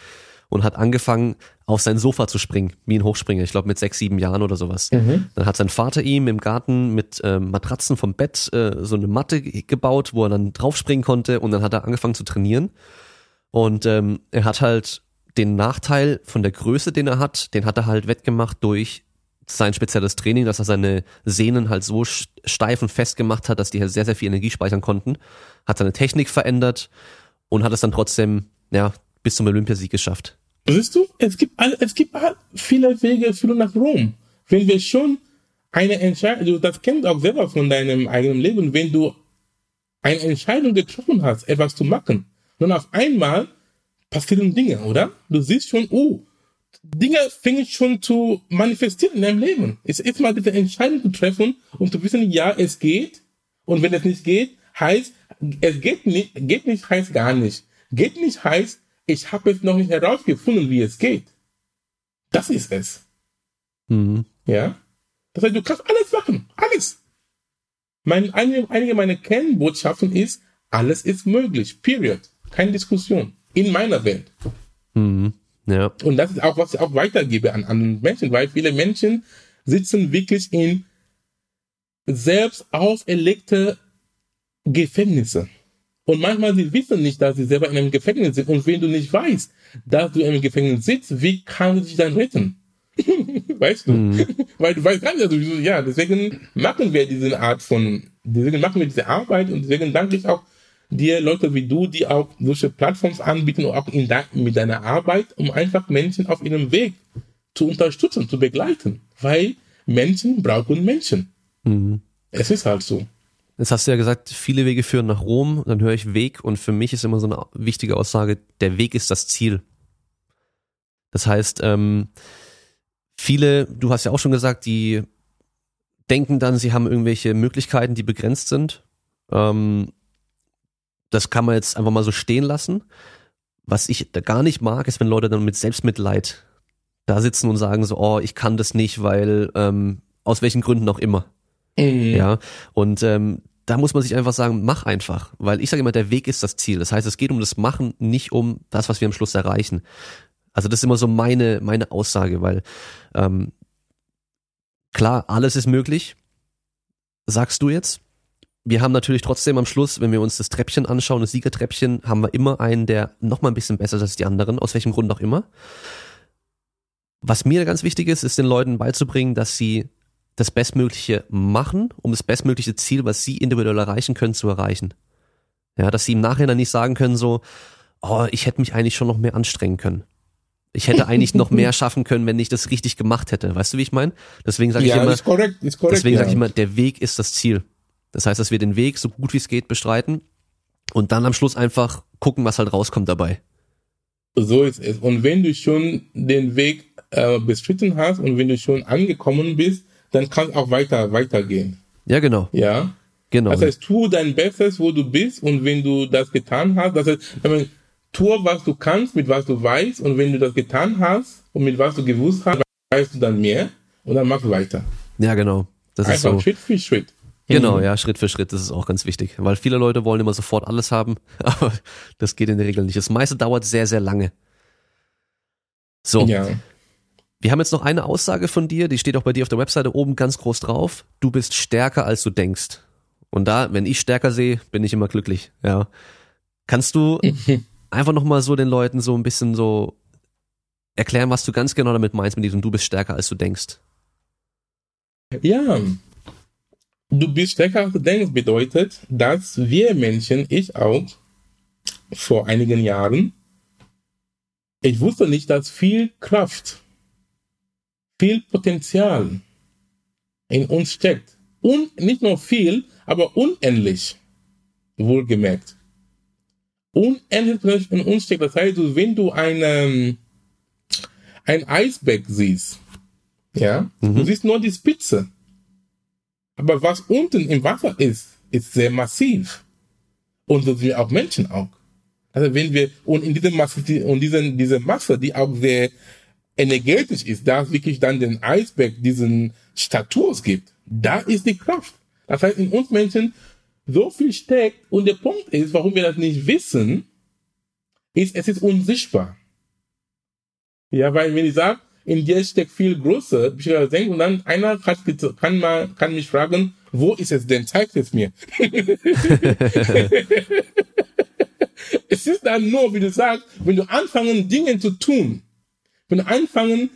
und hat angefangen, auf sein Sofa zu springen, wie ein Hochspringer, ich glaube mit sechs, sieben Jahren oder sowas. Mhm. Dann hat sein Vater ihm im Garten mit äh, Matratzen vom Bett äh, so eine Matte gebaut, wo er dann draufspringen konnte und dann hat er angefangen zu trainieren. Und ähm, er hat halt den Nachteil von der Größe, den er hat, den hat er halt wettgemacht durch sein spezielles Training, dass er seine Sehnen halt so steif und fest gemacht hat, dass die halt sehr, sehr viel Energie speichern konnten, hat seine Technik verändert und hat es dann trotzdem, ja, bis zum Olympiasieg geschafft. Siehst du, es gibt, es gibt viele Wege führen nach Rom. Wenn wir schon eine Entscheidung, du das kennst du auch selber von deinem eigenen Leben, wenn du eine Entscheidung getroffen hast, etwas zu machen, dann auf einmal passieren Dinge, oder? Du siehst schon, oh, Dinge fängen schon zu manifestieren in deinem Leben. Es ist mal diese Entscheidung zu treffen und zu wissen, ja, es geht. Und wenn es nicht geht, heißt, es geht nicht, geht nicht heißt gar nicht. Geht nicht heißt, ich habe es noch nicht herausgefunden, wie es geht. Das ist es. Mhm. Ja? Das heißt, du kannst alles machen. Alles. Mein, einige, einige meiner Kernbotschaften ist, alles ist möglich. Period. Keine Diskussion. In meiner Welt. Mhm. Ja. Und das ist auch, was ich auch weitergebe an anderen Menschen, weil viele Menschen sitzen wirklich in selbst auferlegte Gefängnisse. Und manchmal sie wissen nicht, dass sie selber in einem Gefängnis sind. Und wenn du nicht weißt, dass du in einem Gefängnis sitzt, wie kannst du dich dann retten? *laughs* weißt du? *laughs* Weil du weißt gar nicht, also, ja, deswegen machen wir diese Art von, deswegen machen wir diese Arbeit und deswegen danke ich auch dir, Leute wie du, die auch solche Plattforms anbieten, auch in de mit deiner Arbeit, um einfach Menschen auf ihrem Weg zu unterstützen, zu begleiten. Weil Menschen brauchen Menschen. Mhm. Es ist halt so. Jetzt hast du ja gesagt, viele Wege führen nach Rom, dann höre ich Weg und für mich ist immer so eine wichtige Aussage, der Weg ist das Ziel. Das heißt, ähm, viele, du hast ja auch schon gesagt, die denken dann, sie haben irgendwelche Möglichkeiten, die begrenzt sind. Ähm, das kann man jetzt einfach mal so stehen lassen. Was ich da gar nicht mag, ist, wenn Leute dann mit Selbstmitleid da sitzen und sagen so, oh, ich kann das nicht, weil ähm, aus welchen Gründen auch immer. Mhm. Ja, und ähm, da muss man sich einfach sagen, mach einfach, weil ich sage immer, der Weg ist das Ziel. Das heißt, es geht um das Machen, nicht um das, was wir am Schluss erreichen. Also das ist immer so meine meine Aussage, weil ähm, klar, alles ist möglich, sagst du jetzt. Wir haben natürlich trotzdem am Schluss, wenn wir uns das Treppchen anschauen, das Siegertreppchen, haben wir immer einen, der noch mal ein bisschen besser ist als die anderen, aus welchem Grund auch immer. Was mir ganz wichtig ist, ist den Leuten beizubringen, dass sie das Bestmögliche machen, um das bestmögliche Ziel, was sie individuell erreichen können, zu erreichen. Ja, dass sie im Nachhinein nicht sagen können so, oh, ich hätte mich eigentlich schon noch mehr anstrengen können. Ich hätte eigentlich noch mehr *laughs* schaffen können, wenn ich das richtig gemacht hätte. Weißt du, wie ich meine? Deswegen sage ich ja, immer, ist korrekt, ist korrekt. deswegen ja. sage ich immer, der Weg ist das Ziel. Das heißt, dass wir den Weg so gut wie es geht bestreiten und dann am Schluss einfach gucken, was halt rauskommt dabei. So ist es. Und wenn du schon den Weg äh, bestritten hast und wenn du schon angekommen bist, dann kannst auch weiter weitergehen. Ja, genau, Ja. genau. Das heißt, tu dein Bestes, wo du bist, und wenn du das getan hast, das heißt, man, tu, was du kannst, mit was du weißt, und wenn du das getan hast und mit was du gewusst hast, weißt du dann mehr und dann mach weiter. ja, genau. Das ist Einfach so. Schritt für Schritt. Genau, ja, Schritt für Schritt, das ist auch ganz wichtig. Weil viele Leute wollen immer sofort alles haben, *laughs* aber das geht in der Regel nicht. Das meiste dauert sehr, sehr lange. So, Ja. wir haben jetzt noch eine Aussage von dir, die steht auch bei dir auf der Webseite oben ganz groß drauf. Du bist stärker, als du denkst. Und da, wenn ich stärker sehe, bin ich immer glücklich. Ja. Kannst du *laughs* einfach nochmal so den Leuten so ein bisschen so erklären, was du ganz genau damit meinst mit diesem Du bist stärker, als du denkst? Ja. Du bist stärker als du denkst bedeutet, dass wir Menschen, ich auch, vor einigen Jahren, ich wusste nicht, dass viel Kraft, viel Potenzial in uns steckt. Und nicht nur viel, aber unendlich. Wohlgemerkt. Unendlich in uns steckt. Das heißt, wenn du einen, ein Eisberg siehst, ja, Mhm. du siehst nur die Spitze. Aber was unten im Wasser ist, ist sehr massiv. Und so sind wir auch Menschen auch. Also wenn wir, und in dieser Masse, und diese, diese Masse, die auch sehr energetisch ist, da es wirklich dann den Eisberg diesen Status gibt, da ist die Kraft. Das heißt, in uns Menschen so viel steckt und der Punkt ist, warum wir das nicht wissen, ist, es ist unsichtbar. Ja, weil wenn ich sage, in dir steckt viel größer, denke, und dann einer hat, kann, mal, kann mich fragen, wo ist es denn? Zeig es mir. *laughs* es ist dann nur, wie du sagst, wenn du anfangen, Dinge zu tun, wenn du anfangen,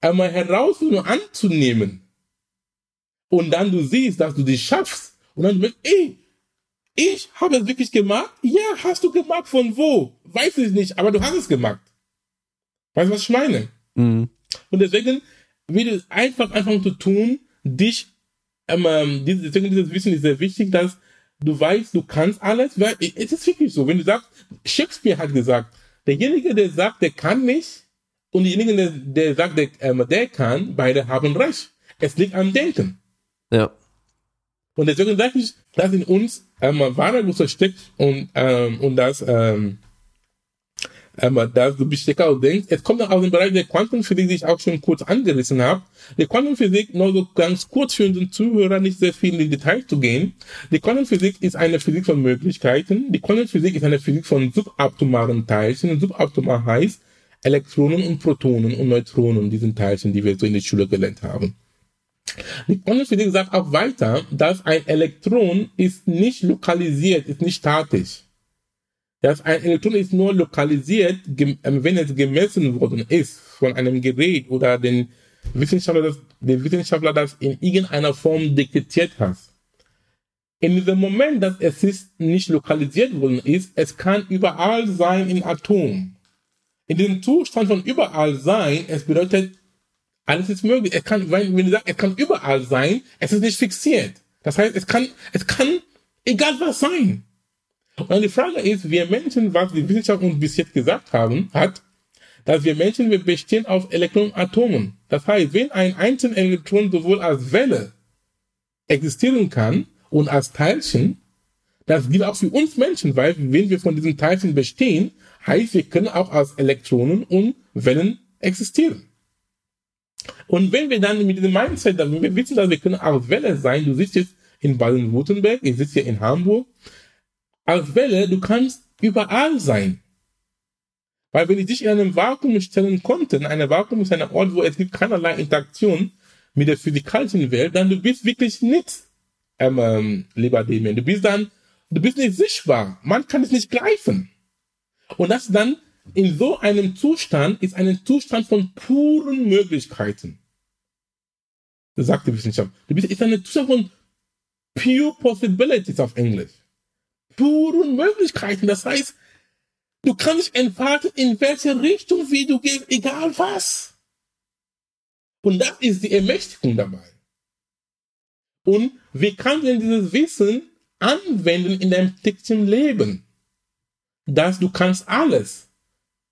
einmal Herausforderungen anzunehmen, und dann du siehst, dass du die schaffst, und dann du merkst, ey, ich habe es wirklich gemacht? Ja, hast du gemacht von wo? Weiß ich nicht, aber du hast es gemacht. Weißt du, was ich meine? Mhm. Und deswegen wird es einfach anfangen zu tun, dich, ähm, ähm deswegen dieses Wissen ist sehr wichtig, dass du weißt, du kannst alles, weil es ist wirklich so, wenn du sagst, Shakespeare hat gesagt, derjenige, der sagt, der kann nicht, und derjenige, der, der sagt, der, ähm, der kann, beide haben recht. Es liegt am Denken. Ja. Und deswegen sage ich, dass in uns ähm, wahrer Gusto steckt und, ähm, und das, ähm, ähm, du bist auch denkst. Es kommt auch aus dem Bereich der Quantenphysik, die ich auch schon kurz angerissen habe. Die Quantenphysik, nur so ganz kurz für unseren Zuhörer, nicht sehr viel in die Details zu gehen. Die Quantenphysik ist eine Physik von Möglichkeiten. Die Quantenphysik ist eine Physik von subatomaren Teilchen. Subatomar heißt Elektronen und Protonen und Neutronen, diesen Teilchen, die wir so in der Schule gelernt haben. Die Quantenphysik sagt auch weiter, dass ein Elektron ist nicht lokalisiert, ist nicht statisch. Das ein Elektron ist nur lokalisiert, ähm, wenn es gemessen worden ist von einem Gerät oder den Wissenschaftler, das, der Wissenschaftler das in irgendeiner Form detektiert hat. In diesem Moment, dass es ist, nicht lokalisiert worden ist, es kann überall sein in Atom. In diesem Zustand von überall sein, es bedeutet, alles ist möglich. Es kann, wenn du sagst, es kann überall sein, es ist nicht fixiert. Das heißt, es kann, es kann egal was sein. Und die Frage ist, wir Menschen, was die Wissenschaft uns bis jetzt gesagt haben, hat, dass wir Menschen, wir bestehen auf Elektronenatomen. Das heißt, wenn ein einzelnes Elektron sowohl als Welle existieren kann und als Teilchen, das gilt auch für uns Menschen, weil wenn wir von diesen Teilchen bestehen, heißt, wir können auch als Elektronen und Wellen existieren. Und wenn wir dann mit diesem Mindset, wenn wir wissen, dass wir können als Welle sein, du sitzt jetzt in Baden-Württemberg, ich sitze hier in Hamburg, als Welle, du kannst überall sein. Weil wenn ich dich in einem Vakuum stellen konnte, in einem Vakuum ist ein Ort, wo es gibt keinerlei Interaktion mit der physikalischen Welt, dann du bist wirklich nichts, ähm, ähm, lieber Damien. Du bist dann, du bist nicht sichtbar. Man kann es nicht greifen. Und das dann in so einem Zustand ist ein Zustand von puren Möglichkeiten. Das sagt die Wissenschaft. Du bist, ist ein Zustand von pure possibilities auf Englisch puren Möglichkeiten. Das heißt, du kannst entfalten, in welche Richtung, wie du gehst, egal was. Und das ist die Ermächtigung dabei. Und wie kannst du dieses Wissen anwenden in deinem täglichen Leben? Dass du kannst alles.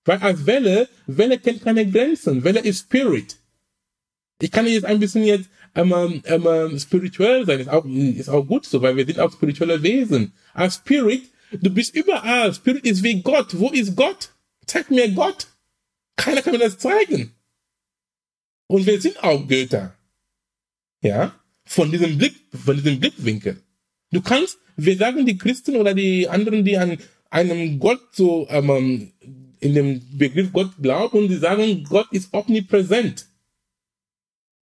Weil als Welle, Welle kennt keine Grenzen. Welle ist Spirit. Ich kann jetzt ein bisschen jetzt ähm, ähm, spirituell sein, ist auch, ist auch gut so, weil wir sind auch spirituelle Wesen. Als Spirit, du bist überall. Spirit ist wie Gott. Wo ist Gott? Zeig mir Gott. Keiner kann mir das zeigen. Und wir sind auch Götter. Ja? Von diesem Blick, von diesem Blickwinkel. Du kannst, wir sagen die Christen oder die anderen, die an einem Gott so, ähm, in dem Begriff Gott glauben, die sagen, Gott ist omnipräsent.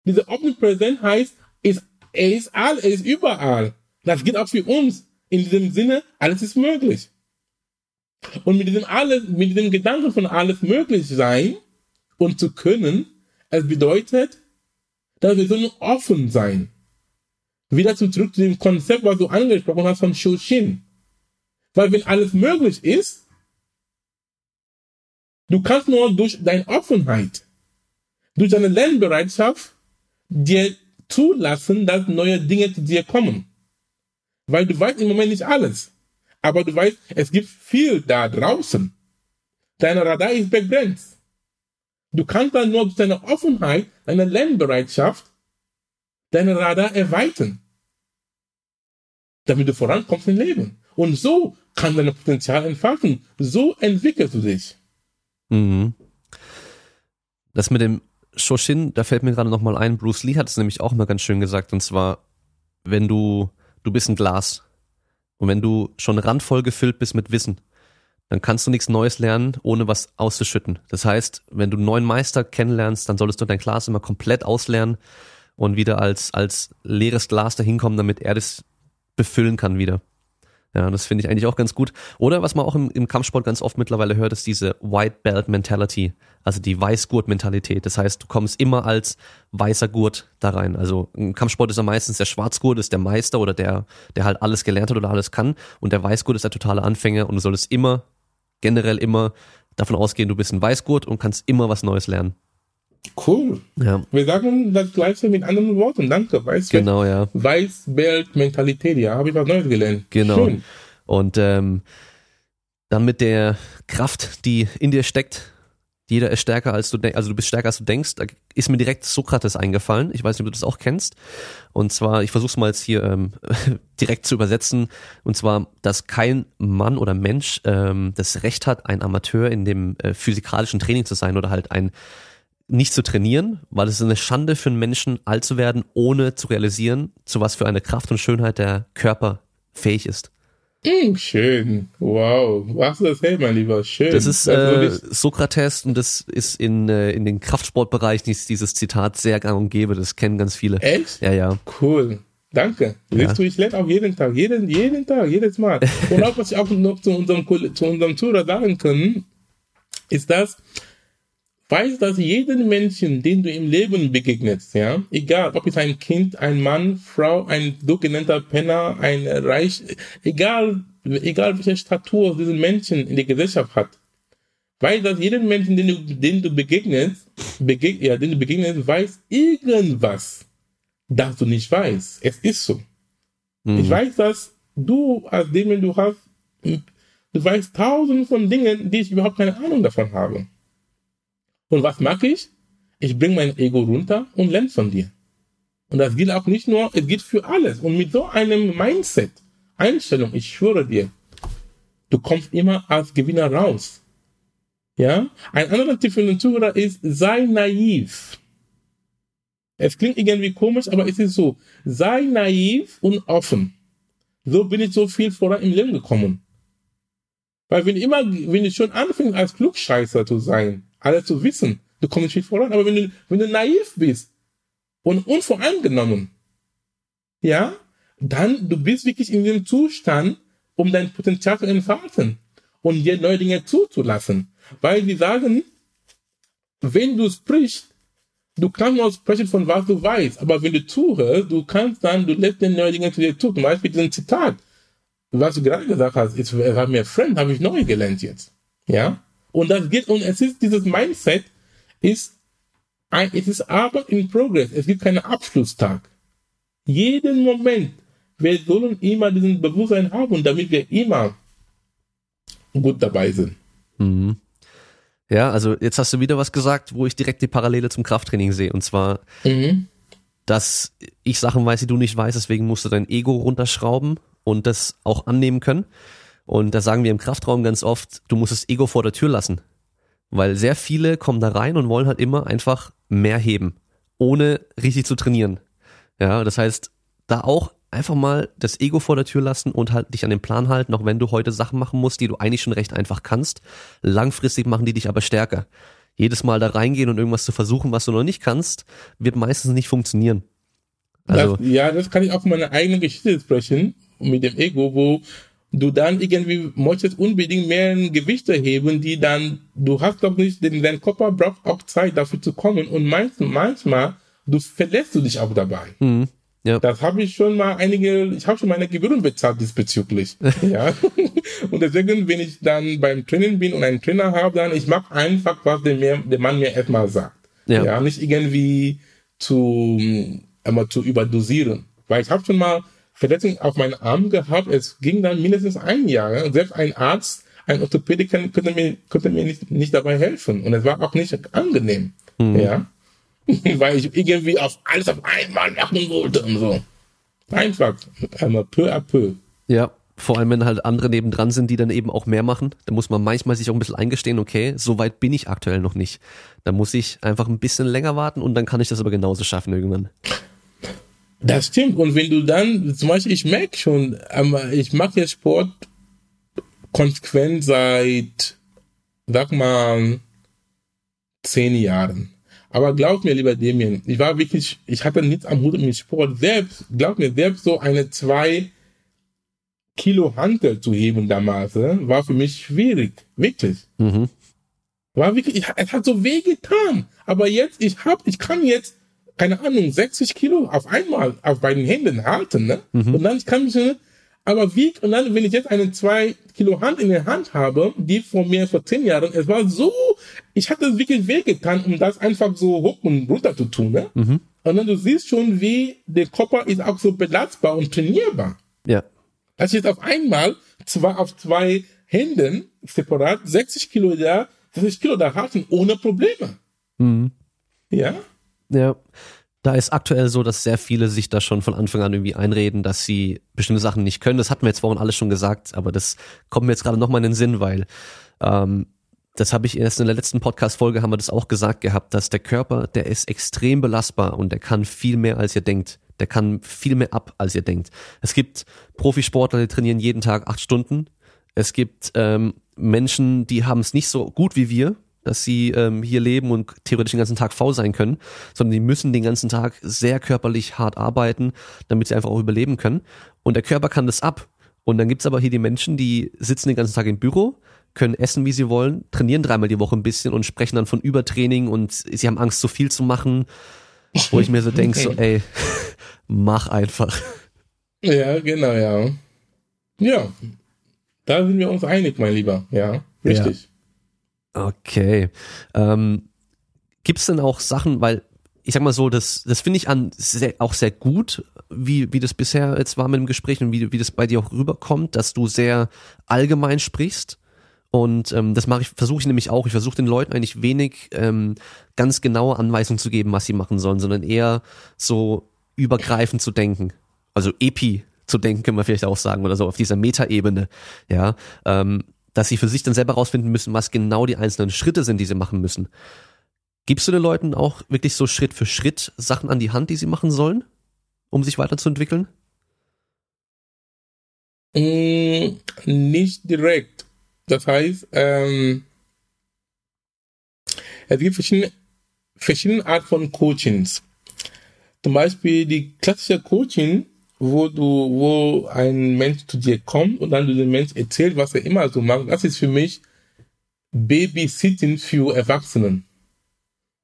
Diese Omnipräsent heißt, ist, er ist all, er ist überall. Das geht auch für uns. In diesem Sinne, alles ist möglich. Und mit diesem alles, mit diesem Gedanken von alles möglich sein und zu können, es bedeutet, dass wir sollen offen sein. Wieder zurück zu dem Konzept, was du angesprochen hast von Shoshin. Weil wenn alles möglich ist, du kannst nur durch deine Offenheit, durch deine Lernbereitschaft dir zulassen, dass neue Dinge zu dir kommen. Weil du weißt im Moment nicht alles. Aber du weißt, es gibt viel da draußen. Dein Radar ist begrenzt. Du kannst dann nur durch deine Offenheit, deine Lernbereitschaft, deine Radar erweitern. Damit du vorankommst im Leben. Und so kann dein Potenzial entfalten. So entwickelst du dich. Mhm. Das mit dem Shoshin, da fällt mir gerade nochmal ein, Bruce Lee hat es nämlich auch mal ganz schön gesagt, und zwar, wenn du, du bist ein Glas und wenn du schon randvoll gefüllt bist mit Wissen, dann kannst du nichts Neues lernen, ohne was auszuschütten. Das heißt, wenn du einen neuen Meister kennenlernst, dann solltest du dein Glas immer komplett auslernen und wieder als, als leeres Glas dahin kommen, damit er das befüllen kann wieder. Ja, das finde ich eigentlich auch ganz gut. Oder was man auch im, im Kampfsport ganz oft mittlerweile hört, ist diese White Belt Mentality, also die Weißgurt-Mentalität. Das heißt, du kommst immer als weißer Gurt da rein. Also im Kampfsport ist er meistens der Schwarzgurt, ist der Meister oder der, der halt alles gelernt hat oder alles kann. Und der Weißgurt ist der totale Anfänger und du solltest immer, generell immer davon ausgehen, du bist ein Weißgurt und kannst immer was Neues lernen. Cool. Ja. Wir sagen das gleiche mit anderen Worten. Danke. Weiß Genau, ja. Weißbelt-Mentalität. Ja, habe ich was Neues gelernt. Genau. Schön. Und ähm, dann mit der Kraft, die in dir steckt, jeder ist stärker als du denkst, also du bist stärker als du denkst, da ist mir direkt Sokrates eingefallen. Ich weiß nicht, ob du das auch kennst. Und zwar, ich versuche es mal jetzt hier ähm, *laughs* direkt zu übersetzen. Und zwar, dass kein Mann oder Mensch ähm, das Recht hat, ein Amateur in dem äh, physikalischen Training zu sein oder halt ein nicht zu trainieren, weil es ist eine Schande für einen Menschen, alt zu werden, ohne zu realisieren, zu was für eine Kraft und Schönheit der Körper fähig ist. Mm, schön. Wow. Was du das hey, mein Lieber? Schön. Das ist Das äh, Sokrates und das ist in, äh, in den Kraftsportbereich dieses, dieses Zitat sehr gang und gäbe. Das kennen ganz viele. Echt? Ja, ja. Cool. Danke. Siehst du, ich lerne auch jeden Tag, jeden, jeden Tag, jedes Mal. *laughs* Und auch, was ich auch noch zu unserem, zu unserem Zuhörer sagen kann, ist das, weiß, dass jeden Menschen, den du im Leben begegnest, ja, egal, ob es ein Kind, ein Mann, Frau, ein sogenannter Penner, ein Reich, egal, egal welche Statur diesen Menschen in der Gesellschaft hat, weiß, dass jeden Menschen, den du, den du begegnest, begeg ja, den du begegnest, weiß irgendwas, das du nicht weißt. Es ist so. Mhm. Ich weiß, dass du als Demon, du hast, du weißt tausend von Dingen, die ich überhaupt keine Ahnung davon habe. Und was mache ich? Ich bringe mein Ego runter und lerne von dir. Und das gilt auch nicht nur, es gilt für alles. Und mit so einem Mindset, Einstellung, ich schwöre dir, du kommst immer als Gewinner raus. Ja? Ein anderer Tipp für den Zuhörer ist, sei naiv. Es klingt irgendwie komisch, aber es ist so. Sei naiv und offen. So bin ich so viel voran im Leben gekommen. Weil wenn immer, wenn du schon anfängst als Klugscheißer zu sein, alles zu wissen, du kommst viel voran. Aber wenn du, wenn du naiv bist und unvoreingenommen, ja, dann du bist wirklich in dem Zustand, um dein Potenzial zu entfalten und dir neue Dinge zuzulassen. Weil sie sagen, wenn du sprichst, du kannst nur sprechen von was du weißt, aber wenn du zuhörst, du kannst dann, du lässt dir neue Dinge zu dir zu. Zum Beispiel diesen Zitat, was du gerade gesagt hast, ist, war mir Friend, habe ich neu gelernt jetzt. Ja? Und das geht, und es ist, dieses Mindset ist, ein, es ist Arbeit in Progress. Es gibt keinen Abschlusstag. Jeden Moment. Wir sollen immer diesen Bewusstsein haben, damit wir immer gut dabei sind. Mhm. Ja, also jetzt hast du wieder was gesagt, wo ich direkt die Parallele zum Krafttraining sehe. Und zwar, Mhm. dass ich Sachen weiß, die du nicht weißt, deswegen musst du dein Ego runterschrauben und das auch annehmen können. Und da sagen wir im Kraftraum ganz oft, du musst das Ego vor der Tür lassen. Weil sehr viele kommen da rein und wollen halt immer einfach mehr heben, ohne richtig zu trainieren. Ja, das heißt, da auch einfach mal das Ego vor der Tür lassen und halt dich an den Plan halten, auch wenn du heute Sachen machen musst, die du eigentlich schon recht einfach kannst. Langfristig machen die dich aber stärker. Jedes Mal da reingehen und irgendwas zu versuchen, was du noch nicht kannst, wird meistens nicht funktionieren. Also, das, ja, das kann ich auch von meiner eigenen Geschichte sprechen, mit dem Ego, wo du dann irgendwie möchtest unbedingt mehr Gewichte heben, die dann, du hast doch nicht, denn dein Körper braucht auch Zeit dafür zu kommen und manchmal, manchmal du verlässt du dich auch dabei. mhm. ja. Das habe ich schon mal einige, ich habe schon meine Gebühren bezahlt diesbezüglich. *laughs* ja. Und deswegen, wenn ich dann beim Training bin und einen Trainer habe, dann ich mache einfach, was der, mir, der Mann mir erstmal sagt. Ja. Ja. Nicht irgendwie zu, einmal zu überdosieren. Weil ich habe schon mal Verletzungen auf meinen Arm gehabt, es ging dann mindestens ein Jahr. Selbst ein Arzt, ein Orthopädiker könnte mir, könnte mir nicht, nicht dabei helfen. Und es war auch nicht angenehm. Ja. *laughs* Weil ich irgendwie auf alles auf einmal machen wollte und so. Einfach, einmal peu à peu. Ja, vor allem wenn halt andere nebendran sind, die dann eben auch mehr machen, da muss man manchmal sich auch ein bisschen eingestehen, okay, so weit bin ich aktuell noch nicht. Da muss ich einfach ein bisschen länger warten und dann kann ich das aber genauso schaffen irgendwann. Das stimmt. Und wenn du dann, zum Beispiel, ich merke schon, aber ich mache jetzt Sport konsequent seit, sag mal, zehn Jahren. Aber glaub mir, lieber Damien, ich war wirklich, ich hatte nichts am Hut mit Sport. Selbst, glaub mir, selbst so eine zwei Kilo Hantel zu heben damals, äh, war für mich schwierig. Wirklich. Mhm. War wirklich, ich, es hat so weh getan. Aber jetzt, ich hab, ich kann jetzt, keine Ahnung, 60 Kilo auf einmal auf beiden Händen halten, ne? Mhm. Und dann kann ich, aber wie, und dann, wenn ich jetzt eine zwei Kilo Hand in der Hand habe, die von mir vor zehn Jahren, es war so, ich hatte wirklich wehgetan, um das einfach so hoch und runter zu tun, ne? Mhm. Und dann du siehst schon, wie der Körper ist auch so belastbar und trainierbar. Ja. Als ich jetzt auf einmal, zwar auf zwei Händen, separat, 60 Kilo da, 60 Kilo da halten, ohne Probleme. Mhm. Ja? Ja. Da ist aktuell so, dass sehr viele sich da schon von Anfang an irgendwie einreden, dass sie bestimmte Sachen nicht können. Das hatten wir jetzt vorhin alles schon gesagt, aber das kommt mir jetzt gerade nochmal in den Sinn, weil ähm, das habe ich erst in der letzten Podcast-Folge haben wir das auch gesagt gehabt, dass der Körper, der ist extrem belastbar und der kann viel mehr, als ihr denkt. Der kann viel mehr ab, als ihr denkt. Es gibt Profisportler, die trainieren jeden Tag acht Stunden. Es gibt ähm, Menschen, die haben es nicht so gut wie wir, dass sie ähm, hier leben und theoretisch den ganzen Tag faul sein können, sondern die müssen den ganzen Tag sehr körperlich hart arbeiten, damit sie einfach auch überleben können. Und der Körper kann das ab. Und dann gibt's aber hier die Menschen, die sitzen den ganzen Tag im Büro, können essen, wie sie wollen, trainieren dreimal die Woche ein bisschen und sprechen dann von Übertraining und sie haben Angst, zu viel zu machen. Wo ich mir so denke, so, *laughs* ey, mach einfach. Ja, genau, ja. Ja, da sind wir uns einig, mein Lieber. Ja, richtig. Ja. Okay. Ähm, Gibt es denn auch Sachen, weil ich sag mal so, das, das finde ich an sehr, auch sehr gut, wie, wie das bisher jetzt war mit dem Gespräch und wie, wie das bei dir auch rüberkommt, dass du sehr allgemein sprichst. Und ähm, das mache ich, versuche ich nämlich auch. Ich versuche den Leuten eigentlich wenig ähm, ganz genaue Anweisungen zu geben, was sie machen sollen, sondern eher so übergreifend zu denken. Also Epi zu denken, können wir vielleicht auch sagen, oder so auf dieser Metaebene. Ja, ähm, dass sie für sich dann selber rausfinden müssen, was genau die einzelnen Schritte sind, die sie machen müssen. Gibst du den Leuten auch wirklich so Schritt für Schritt Sachen an die Hand, die sie machen sollen, um sich weiterzuentwickeln? Mm, nicht direkt. Das heißt, ähm, es gibt verschiedene, verschiedene Art von Coachings. Zum Beispiel die klassische Coaching wo du, wo ein Mensch zu dir kommt und dann du dem Mensch erzählt, was er immer so macht, das ist für mich Babysitting für Erwachsenen.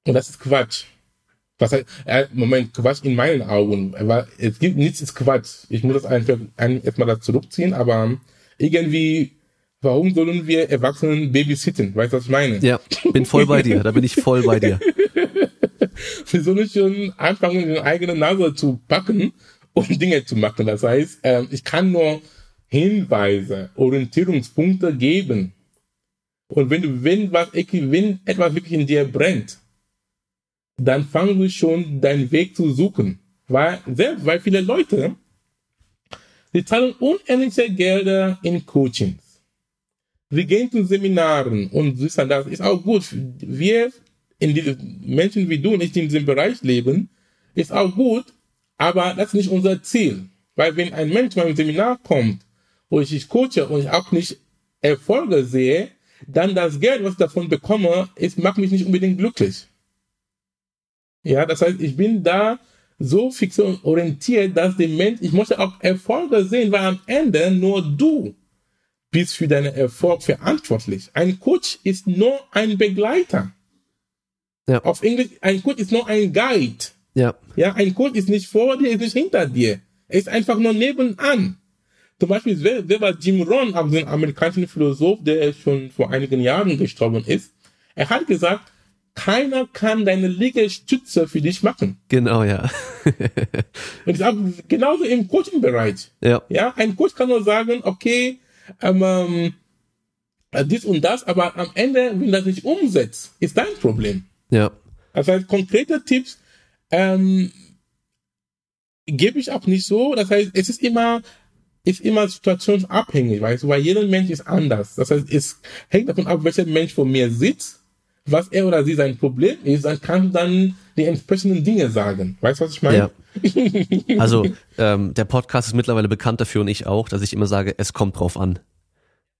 Und das ist Quatsch. Was heißt, äh, Moment, Quatsch in meinen Augen. Aber es gibt nichts ist Quatsch. Ich muss das einfach erstmal da zurückziehen, aber irgendwie, warum sollen wir Erwachsenen babysitten? Weißt du, was ich meine? Ja, bin voll bei dir. Da bin ich voll bei dir. *laughs* wir sollen schon anfangen, den eigenen Nase zu packen um Dinge zu machen. Das heißt, äh, ich kann nur Hinweise, Orientierungspunkte geben. Und wenn du, wenn was, wenn etwas wirklich in dir brennt, dann fang du schon deinen Weg zu suchen. Weil, selbst, weil viele Leute, die zahlen unendliche Gelder in Coachings. Sie gehen zu Seminaren und das ist auch gut. Wir, in diesen Menschen wie du nicht in diesem Bereich leben, ist auch gut, aber das ist nicht unser Ziel. Weil wenn ein Mensch meinem Seminar kommt, wo ich coache und ich auch nicht Erfolge sehe, dann das Geld, was ich davon bekomme, ist, macht mich nicht unbedingt glücklich. Ja, das heißt, ich bin da so fix und orientiert, dass der Mensch, ich möchte auch Erfolge sehen, weil am Ende nur du bist für deinen Erfolg verantwortlich. Ein Coach ist nur ein Begleiter. Ja. Auf Englisch, ein Coach ist nur ein Guide. Ja. Ja, ein Coach ist nicht vor dir, ist nicht hinter dir. Er ist einfach nur nebenan. Zum Beispiel, wer, wer war Jim Rohn, also ein amerikanischer Philosoph, der schon vor einigen Jahren gestorben ist? Er hat gesagt, keiner kann deine Liegestütze für dich machen. Genau, ja. *laughs* Und ich sage, genauso im Coaching-Bereich. Ja. Ja, ein Coach kann nur sagen, okay, ähm, ähm, dies und das, aber am Ende, wenn das nicht umsetzt, ist dein Problem. Ja. Das heißt, konkrete Tipps, ähm, gebe ich auch nicht so. Das heißt, es ist immer, ist immer situationsabhängig, weißt du, weil jeder Mensch ist anders. Das heißt, es hängt davon ab, welcher Mensch vor mir sitzt, was er oder sie sein Problem ist, dann kann dann die entsprechenden Dinge sagen. Weißt du, was ich meine? Ja. *laughs* Also, ähm, der Podcast ist mittlerweile bekannt dafür und ich auch, dass ich immer sage, es kommt drauf an.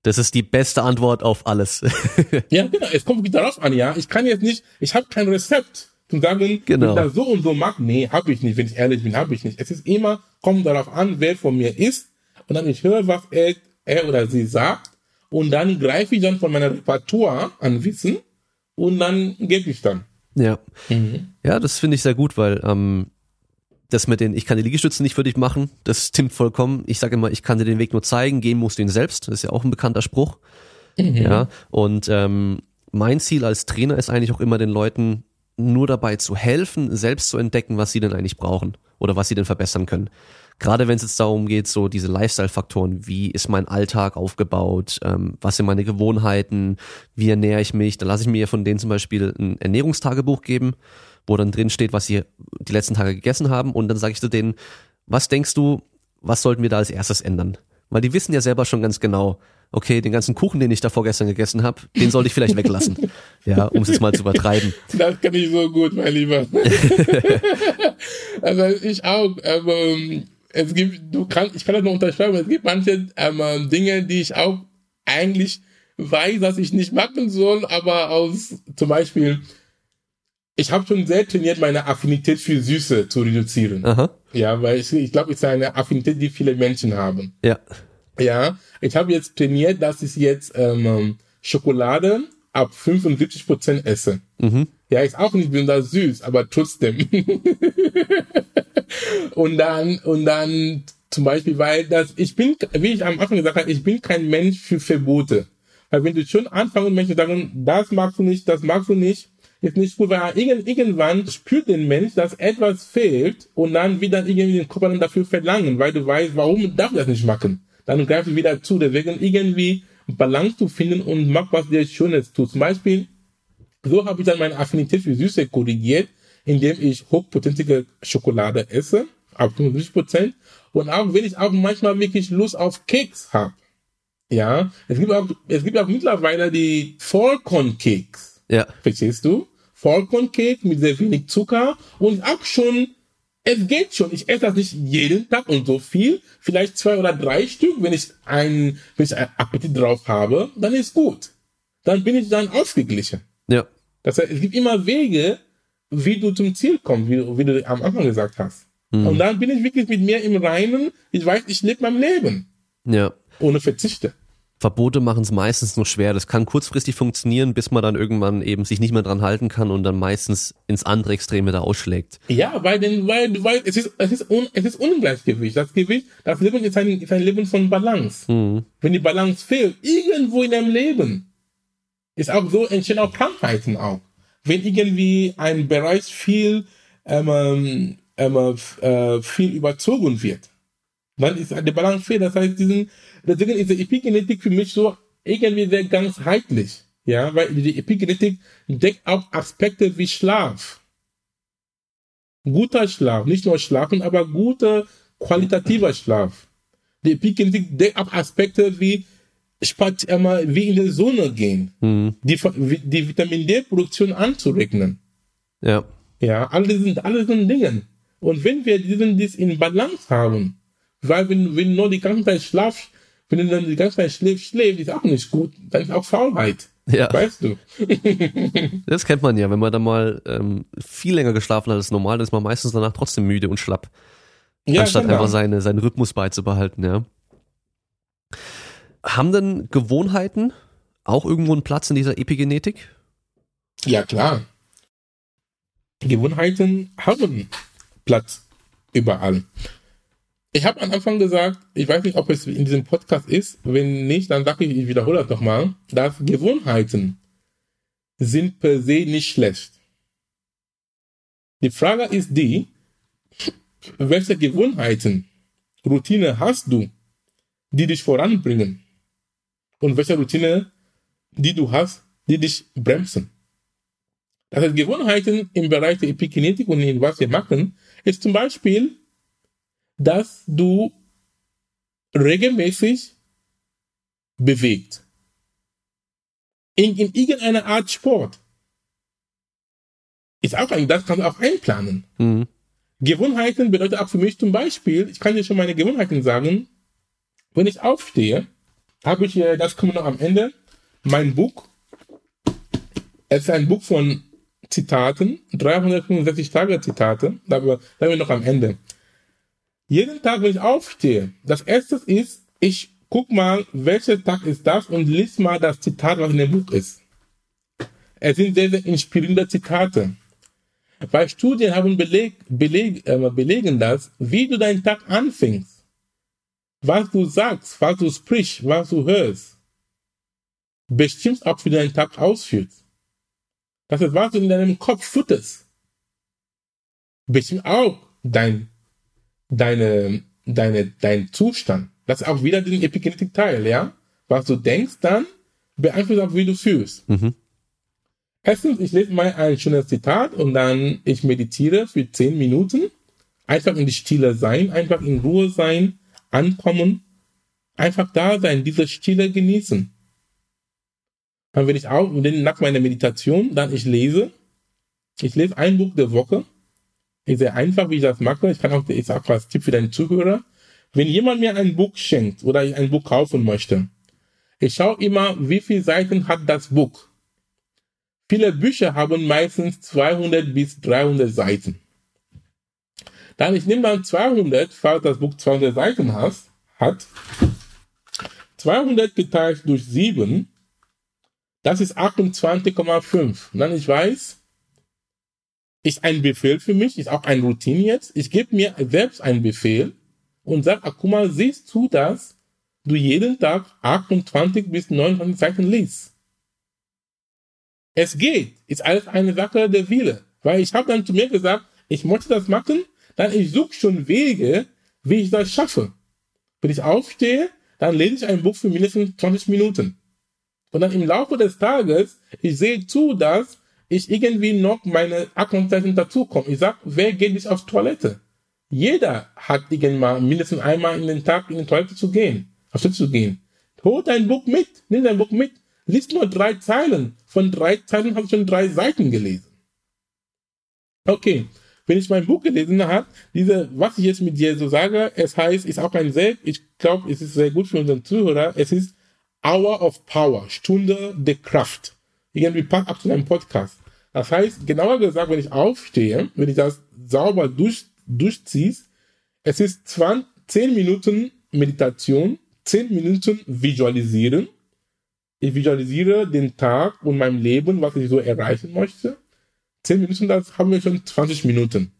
Das ist die beste Antwort auf alles. *laughs* ja, genau. Es kommt darauf an, ja. Ich kann jetzt nicht, ich habe kein Rezept zum sagen, Genau. wenn ich das so und so mag. Nee, habe ich nicht. Wenn ich ehrlich bin, habe ich nicht. Es ist immer, kommt darauf an, wer von mir ist. Und dann ich höre, was er, er oder sie sagt. Und dann greife ich dann von meiner Repertoire an Wissen. Und dann gebe ich dann. Ja. Ja, das finde ich sehr gut, weil ähm, das mit den, ich kann die Liegestütze nicht für dich machen, das stimmt vollkommen. Ich sage immer, ich kann dir den Weg nur zeigen, gehen musst du ihn selbst. Das ist ja auch ein bekannter Spruch. Ja. Und ähm, mein Ziel als Trainer ist eigentlich auch immer den Leuten nur dabei zu helfen, selbst zu entdecken, was sie denn eigentlich brauchen oder was sie denn verbessern können. Gerade wenn es jetzt darum geht, so diese Lifestyle-Faktoren, wie ist mein Alltag aufgebaut, ähm, was sind meine Gewohnheiten, wie ernähre ich mich, da lasse ich mir von denen zum Beispiel ein Ernährungstagebuch geben, wo dann drin steht, was sie die letzten Tage gegessen haben und dann sage ich zu denen, was denkst du, was sollten wir da als erstes ändern? Weil die wissen ja selber schon ganz genau, okay, den ganzen Kuchen, den ich da vorgestern gegessen habe, den sollte ich vielleicht weglassen. *laughs* Ja, um es jetzt mal zu übertreiben. Das kann ich so gut, mein Lieber. *laughs* also ich auch. Aber ähm, es gibt, du kannst, ich kann das nur unterschreiben. Es gibt manche ähm, Dinge, die ich auch eigentlich weiß, dass ich nicht machen soll, aber aus zum Beispiel, ich habe schon sehr trainiert, meine Affinität für Süße zu reduzieren. Aha. Ja, weil ich, ich glaube, es ist eine Affinität, die viele Menschen haben. Ja. Ja, ich habe jetzt trainiert, dass ich jetzt ähm, Schokolade ab 75% esse. Mhm. Ja, ist auch nicht besonders süß, aber trotzdem. *laughs* und dann, und dann zum Beispiel, weil das, ich bin, wie ich am Anfang gesagt habe, ich bin kein Mensch für Verbote. Weil wenn du schon anfangen Menschen sagen, das magst du nicht, das magst du nicht, ist nicht gut, weil irgend, irgendwann spürt den Mensch, dass etwas fehlt und dann wieder irgendwie den Körper dann dafür verlangen, weil du weißt, warum darf ich das nicht machen. Dann greifst du wieder zu, deswegen irgendwie Balance zu finden und mach was dir Schönes tut. Zum Beispiel, so habe ich dann meine Affinität für Süße korrigiert, indem ich hochprozentige Schokolade esse, ab 50 Prozent. Und auch wenn ich auch manchmal wirklich Lust auf Keks habe. Ja, es gibt auch, es gibt auch mittlerweile die Vollkornkeks. Ja. Verstehst du? Vollkornkeks mit sehr wenig Zucker und auch schon, es geht schon. Ich esse das nicht jeden Tag und so viel. Vielleicht zwei oder drei Stück, wenn ich ein, wenn ich einen Appetit drauf habe, dann ist gut. Dann bin ich dann ausgeglichen. Ja. Das heißt, es gibt immer Wege, wie du zum Ziel kommst, wie, wie du am Anfang gesagt hast. Und dann bin ich wirklich mit mir im Reinen. Ich weiß, ich lebe mein Leben. Ja. Ohne Verzichte. Verbote machen es meistens nur schwer. Das kann kurzfristig funktionieren, bis man dann irgendwann eben sich nicht mehr dran halten kann und dann meistens ins andere Extreme da ausschlägt. Ja, weil, denn, weil, weil es ist, es ist, un, es ist Ungleichgewicht. Das Gewicht, das Leben ist ein, ist ein Leben von Balance. Wenn die Balance fehlt, irgendwo in deinem Leben, ist auch so, entstehen auch Krankheiten auch. Wenn irgendwie ein Bereich viel, ähm, ähm, äh, viel überzogen wird, dann ist die Balance fehlt. Das heißt, diesen, deswegen ist die Epigenetik für mich so irgendwie sehr ganzheitlich. Ja, weil die Epigenetik deckt auch Aspekte wie Schlaf. Guter Schlaf, nicht nur schlafen, aber guter, qualitativer Schlaf. Die Epigenetik deckt auch Aspekte wie Spat immer wie in die Sonne gehen, die, die Vitamin D-Produktion anzurechnen. Ja. Ja, all diese, all diesen Dingen. Und wenn wir diesen, dies in Balance haben, weil wenn, wenn nur die ganze Zeit Schlaf, wenn du dann die ganze Zeit schläfst, schläft, ist auch nicht gut, dann ist auch Faulheit. Ja. Weißt du? *laughs* Das kennt man ja, wenn man dann mal ähm, viel länger geschlafen hat als normal, dann ist man meistens danach trotzdem müde und schlapp. Ja, anstatt genau. einfach seine, seinen Rhythmus beizubehalten, ja. Haben denn Gewohnheiten auch irgendwo einen Platz in dieser Epigenetik? Ja, klar. Gewohnheiten haben Platz überall. Ich habe am Anfang gesagt, ich weiß nicht, ob es in diesem Podcast ist. Wenn nicht, dann sage ich, ich wiederhole das nochmal, dass Gewohnheiten sind per se nicht schlecht. Die Frage ist die, welche Gewohnheiten, Routine hast du, die dich voranbringen? Und welche Routine, die du hast, die dich bremsen? Das heißt, Gewohnheiten im Bereich der Epigenetik und in was wir machen, ist zum Beispiel, dass du regelmäßig bewegt. In, in irgendeiner Art Sport. Ist auch ein, das kannst du auch einplanen. Mhm. Gewohnheiten bedeutet auch für mich zum Beispiel, ich kann dir schon meine Gewohnheiten sagen, wenn ich aufstehe, habe ich, äh, das kommt noch am Ende, mein Buch. Es ist ein Buch von Zitaten, 365 Tage Zitate, da da wir noch am Ende. Jeden Tag, wenn ich aufstehe, das erste ist, ich guck mal, welcher Tag ist das und lies mal das Zitat, was in dem Buch ist. Es sind sehr, sehr inspirierende Zitate. Weil Studien haben beleg, beleg, äh, belegen das, wie du deinen Tag anfängst, was du sagst, was du sprichst, was du hörst, bestimmt auch, wie du deinen Tag ausführst. Das ist, was du in deinem Kopf futterst. Bestimmt auch dein, deine, deine, dein Zustand. Das ist auch wieder den Epigenetik-Teil, ja? Was du denkst, dann beeinflusst auch, wie du fühlst. Mhm. Erstens, ich lese mal ein schönes Zitat und dann ich meditiere für zehn Minuten. Einfach in die Stille sein, einfach in Ruhe sein, ankommen, einfach da sein, diese Stille genießen. Dann will ich auch, nach meiner Meditation, dann ich lese. Ich lese ein Buch der Woche. Ich sehe einfach, wie ich das mache. Ich kann auch, ich sage als Tipp für deinen Zuhörer. Wenn jemand mir ein Buch schenkt oder ich ein Buch kaufen möchte, ich schaue immer, wie viele Seiten hat das Buch. Viele Bücher haben meistens 200 bis 300 Seiten. Dann ich nehme dann 200, falls das Buch 200 Seiten has, hat. 200 geteilt durch 7, das ist 28,5. Dann ich weiß, ist ein Befehl für mich, ist auch ein Routine jetzt. Ich gebe mir selbst einen Befehl und sage, ah, guck mal, siehst du, dass du jeden Tag 28 bis 29 Seiten liest. Es geht. Ist alles eine Sache der Wille. Weil ich habe dann zu mir gesagt, ich möchte das machen, dann ich suche schon Wege, wie ich das schaffe. Wenn ich aufstehe, dann lese ich ein Buch für mindestens 20 Minuten. Und dann im Laufe des Tages, ich sehe zu, dass ich irgendwie noch meine Akkuzeiten dazukomme. Ich sag, wer geht nicht auf Toilette? Jeder hat irgendwann mindestens einmal in den Tag in die Toilette zu gehen, auf Toilette zu gehen. Hol dein Buch mit, nimm dein Buch mit, lies nur drei Zeilen. Von drei Zeilen habe ich schon drei Seiten gelesen. Okay, wenn ich mein Buch gelesen habe, diese, was ich jetzt mit dir so sage, es heißt, ist auch ein sehr, ich glaube, es ist sehr gut für unseren Zuhörer, es ist Hour of Power, Stunde der Kraft. Irgendwie passt ab zu deinem Podcast. Das heißt, genauer gesagt, wenn ich aufstehe, wenn ich das sauber durch, durchziehst, es ist 20, 10 Minuten Meditation, 10 Minuten Visualisieren, ich visualisiere den Tag und mein Leben, was ich so erreichen möchte. Zehn Minuten, das haben wir schon 20 Minuten.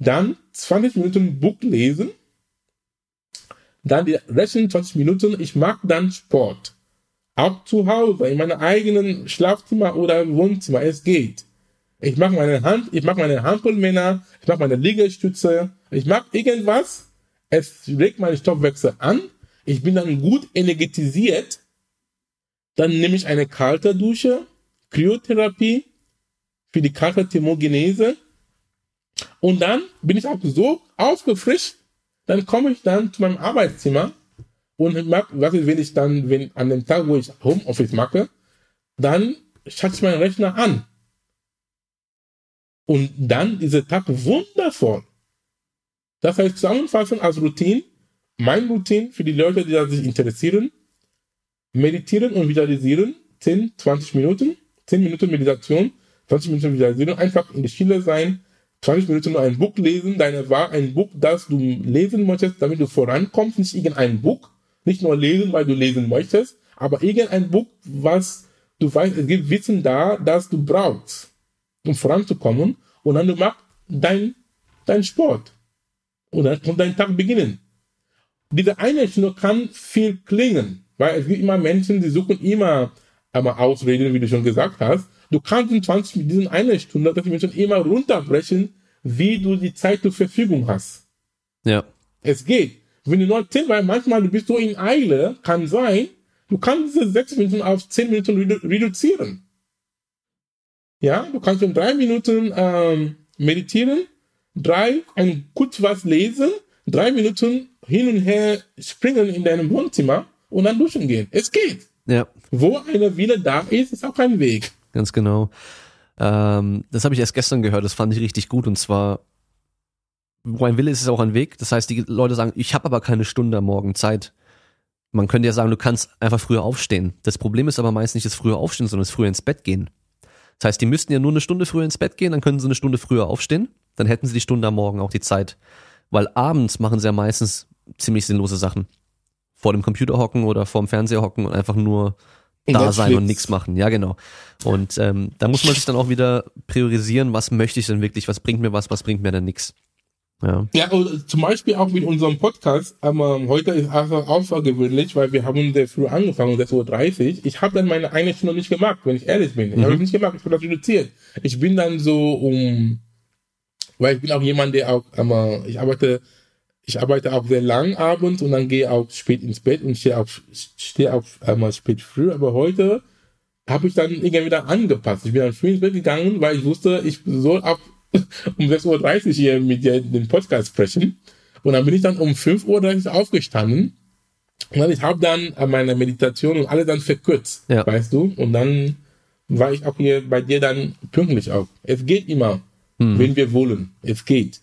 Dann 20 Minuten Buch lesen. Dann die restlichen 20 Minuten, ich mache dann Sport. Auch zu Hause, in meinem eigenen Schlafzimmer oder Wohnzimmer, es geht. Ich mache meine Hand, ich mache meine Handballmänner, ich mache meine Liegestütze, ich mache irgendwas, es regt meinen Stoffwechsel an, ich bin dann gut energetisiert. Dann nehme ich eine kalte Dusche, Kryotherapie für die kalte Thermogenese. Und dann bin ich auch so aufgefrischt, dann komme ich dann zu meinem Arbeitszimmer und mach, was ist, wenn ich dann, wenn an dem Tag, wo ich Homeoffice mache, dann schalte ich meinen Rechner an. Und dann dieser Tag wundervoll. Das heißt, zusammenfassend als Routine, mein Routine für die Leute, die sich interessieren, meditieren und visualisieren, 10, 20 Minuten, 10 Minuten Meditation, 20 Minuten Visualisierung, einfach in der Stille sein, 20 Minuten nur ein Buch lesen, deine Wahl, ein Buch, das du lesen möchtest, damit du vorankommst, nicht irgendein Buch, nicht nur lesen, weil du lesen möchtest, aber irgendein Buch, was du weißt, es gibt Wissen da, das du brauchst, um voranzukommen, und dann du machst dein, dein Sport. Und dann kommt dein Tag beginnen. Diese eine Stunde kann viel klingen, weil es gibt immer Menschen, die suchen immer einmal Ausreden, wie du schon gesagt hast. Du kannst in 20 mit diesen einer Stunde dass die Menschen immer runterbrechen, wie du die Zeit zur Verfügung hast. Ja. Es geht. Wenn du nur 10, weil manchmal du bist so in Eile, kann sein, du kannst diese 6 Minuten auf 10 Minuten redu reduzieren. Ja, du kannst in 3 Minuten ähm, meditieren, drei, ein kurz was lesen, drei Minuten hin und her springen in deinem Wohnzimmer und dann duschen gehen. Es geht. Ja. Wo eine Wille da ist, ist auch ein Weg. Ganz genau. Ähm, das habe ich erst gestern gehört, das fand ich richtig gut. Und zwar, wo ein Wille ist, ist auch ein Weg. Das heißt, die Leute sagen, ich habe aber keine Stunde am Morgen Zeit. man könnte ja sagen, du kannst einfach früher aufstehen. Das Problem ist aber meist nicht das frühe Aufstehen, sondern das frühe ins Bett gehen. Das heißt, die müssten ja nur eine Stunde früher ins Bett gehen, dann können sie eine Stunde früher aufstehen, dann hätten sie die Stunde am Morgen auch die Zeit. Weil abends machen sie ja meistens ziemlich sinnlose Sachen. Vor dem Computer hocken oder vor dem Fernseher hocken und einfach nur da Netflix. sein und nichts machen. Ja, genau. Und ähm, da muss man sich dann auch wieder priorisieren, was möchte ich denn wirklich, was bringt mir was, was bringt mir denn nichts. Ja. Ja, und zum Beispiel auch mit unserem Podcast, aber heute ist einfach außergewöhnlich, weil wir haben sehr früh angefangen, um 6.30 Uhr. Ich habe dann meine eine Stunde nicht gemacht, wenn ich ehrlich bin. Ich habe es nicht gemacht, ich habe das reduziert. Ich bin dann so um, weil ich bin auch jemand, der auch, aber ich arbeite, ich arbeite auch sehr lang abends und dann gehe auch spät ins Bett und stehe auch, stehe auch einmal spät früh, aber heute habe ich dann irgendwie wieder angepasst. Ich bin dann früh ins Bett gegangen, weil ich wusste, ich soll ab *laughs* um 6.30 Uhr hier mit dir den Podcast sprechen. Und dann bin ich dann um 5.30 Uhr aufgestanden. Und dann, ich habe dann äh, meine Meditation und alles dann verkürzt, Ja. weißt du? Und dann war ich auch hier bei dir dann pünktlich auch. Es geht immer, wenn wir wollen. Es geht.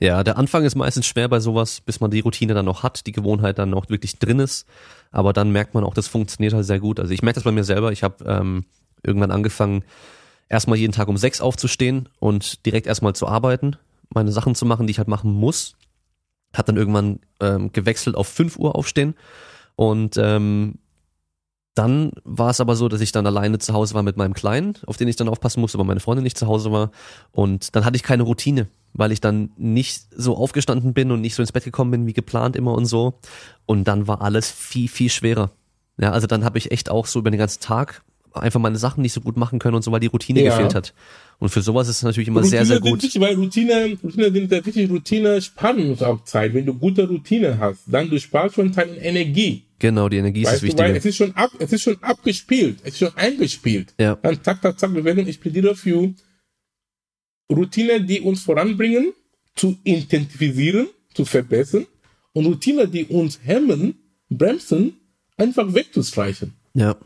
Ja, der Anfang ist meistens schwer bei sowas, bis man die Routine dann noch hat, die Gewohnheit dann noch wirklich drin ist. Aber dann merkt man auch, das funktioniert halt sehr gut. Also ich merke das bei mir selber. Ich habe ähm, irgendwann angefangen, erstmal jeden Tag um sechs aufzustehen und direkt erstmal zu arbeiten, meine Sachen zu machen, die ich halt machen muss. Hat dann irgendwann ähm, gewechselt auf 5 Uhr aufstehen und ähm, dann war es aber so, dass ich dann alleine zu Hause war mit meinem Kleinen, auf den ich dann aufpassen musste, weil meine Freundin nicht zu Hause war. Und dann hatte ich keine Routine, weil ich dann nicht so aufgestanden bin und nicht so ins Bett gekommen bin wie geplant immer und so. Und dann war alles viel, viel schwerer. Ja, also dann habe ich echt auch so über den ganzen Tag einfach meine Sachen nicht so gut machen können und so, weil die Routine Ja. gefehlt hat. Und für sowas ist es natürlich immer sehr, sehr sind gut. Wichtig, weil Routine, Routine sind sehr wichtig. Routine sparen uns auch Zeit. Wenn du gute Routine hast, dann du sparst schon Zeit und Energie. Genau, die Energie ist Weißt das du, weil es ist schon ab, es ist schon abgespielt, es ist schon eingespielt. Ja. Dann zack, zack, zack, Bewegung. Ich plädiere für Routine, die uns voranbringen, zu intensivieren, zu verbessern und Routine, die uns hemmen, bremsen, einfach wegzustreichen. Ja.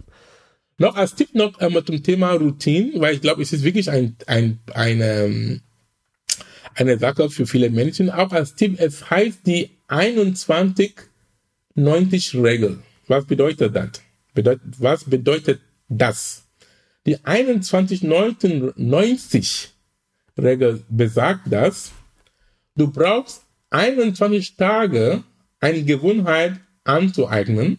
Noch als Tipp noch einmal zum Thema Routine, weil ich glaube, es ist wirklich ein, ein, eine, eine Sache für viele Menschen. Auch als Tipp, es heißt die 21-90-Regel. Was bedeutet das? Bedeut, was bedeutet das? Die 21-90-Regel besagt, dass du brauchst 21 Tage, eine Gewohnheit anzueignen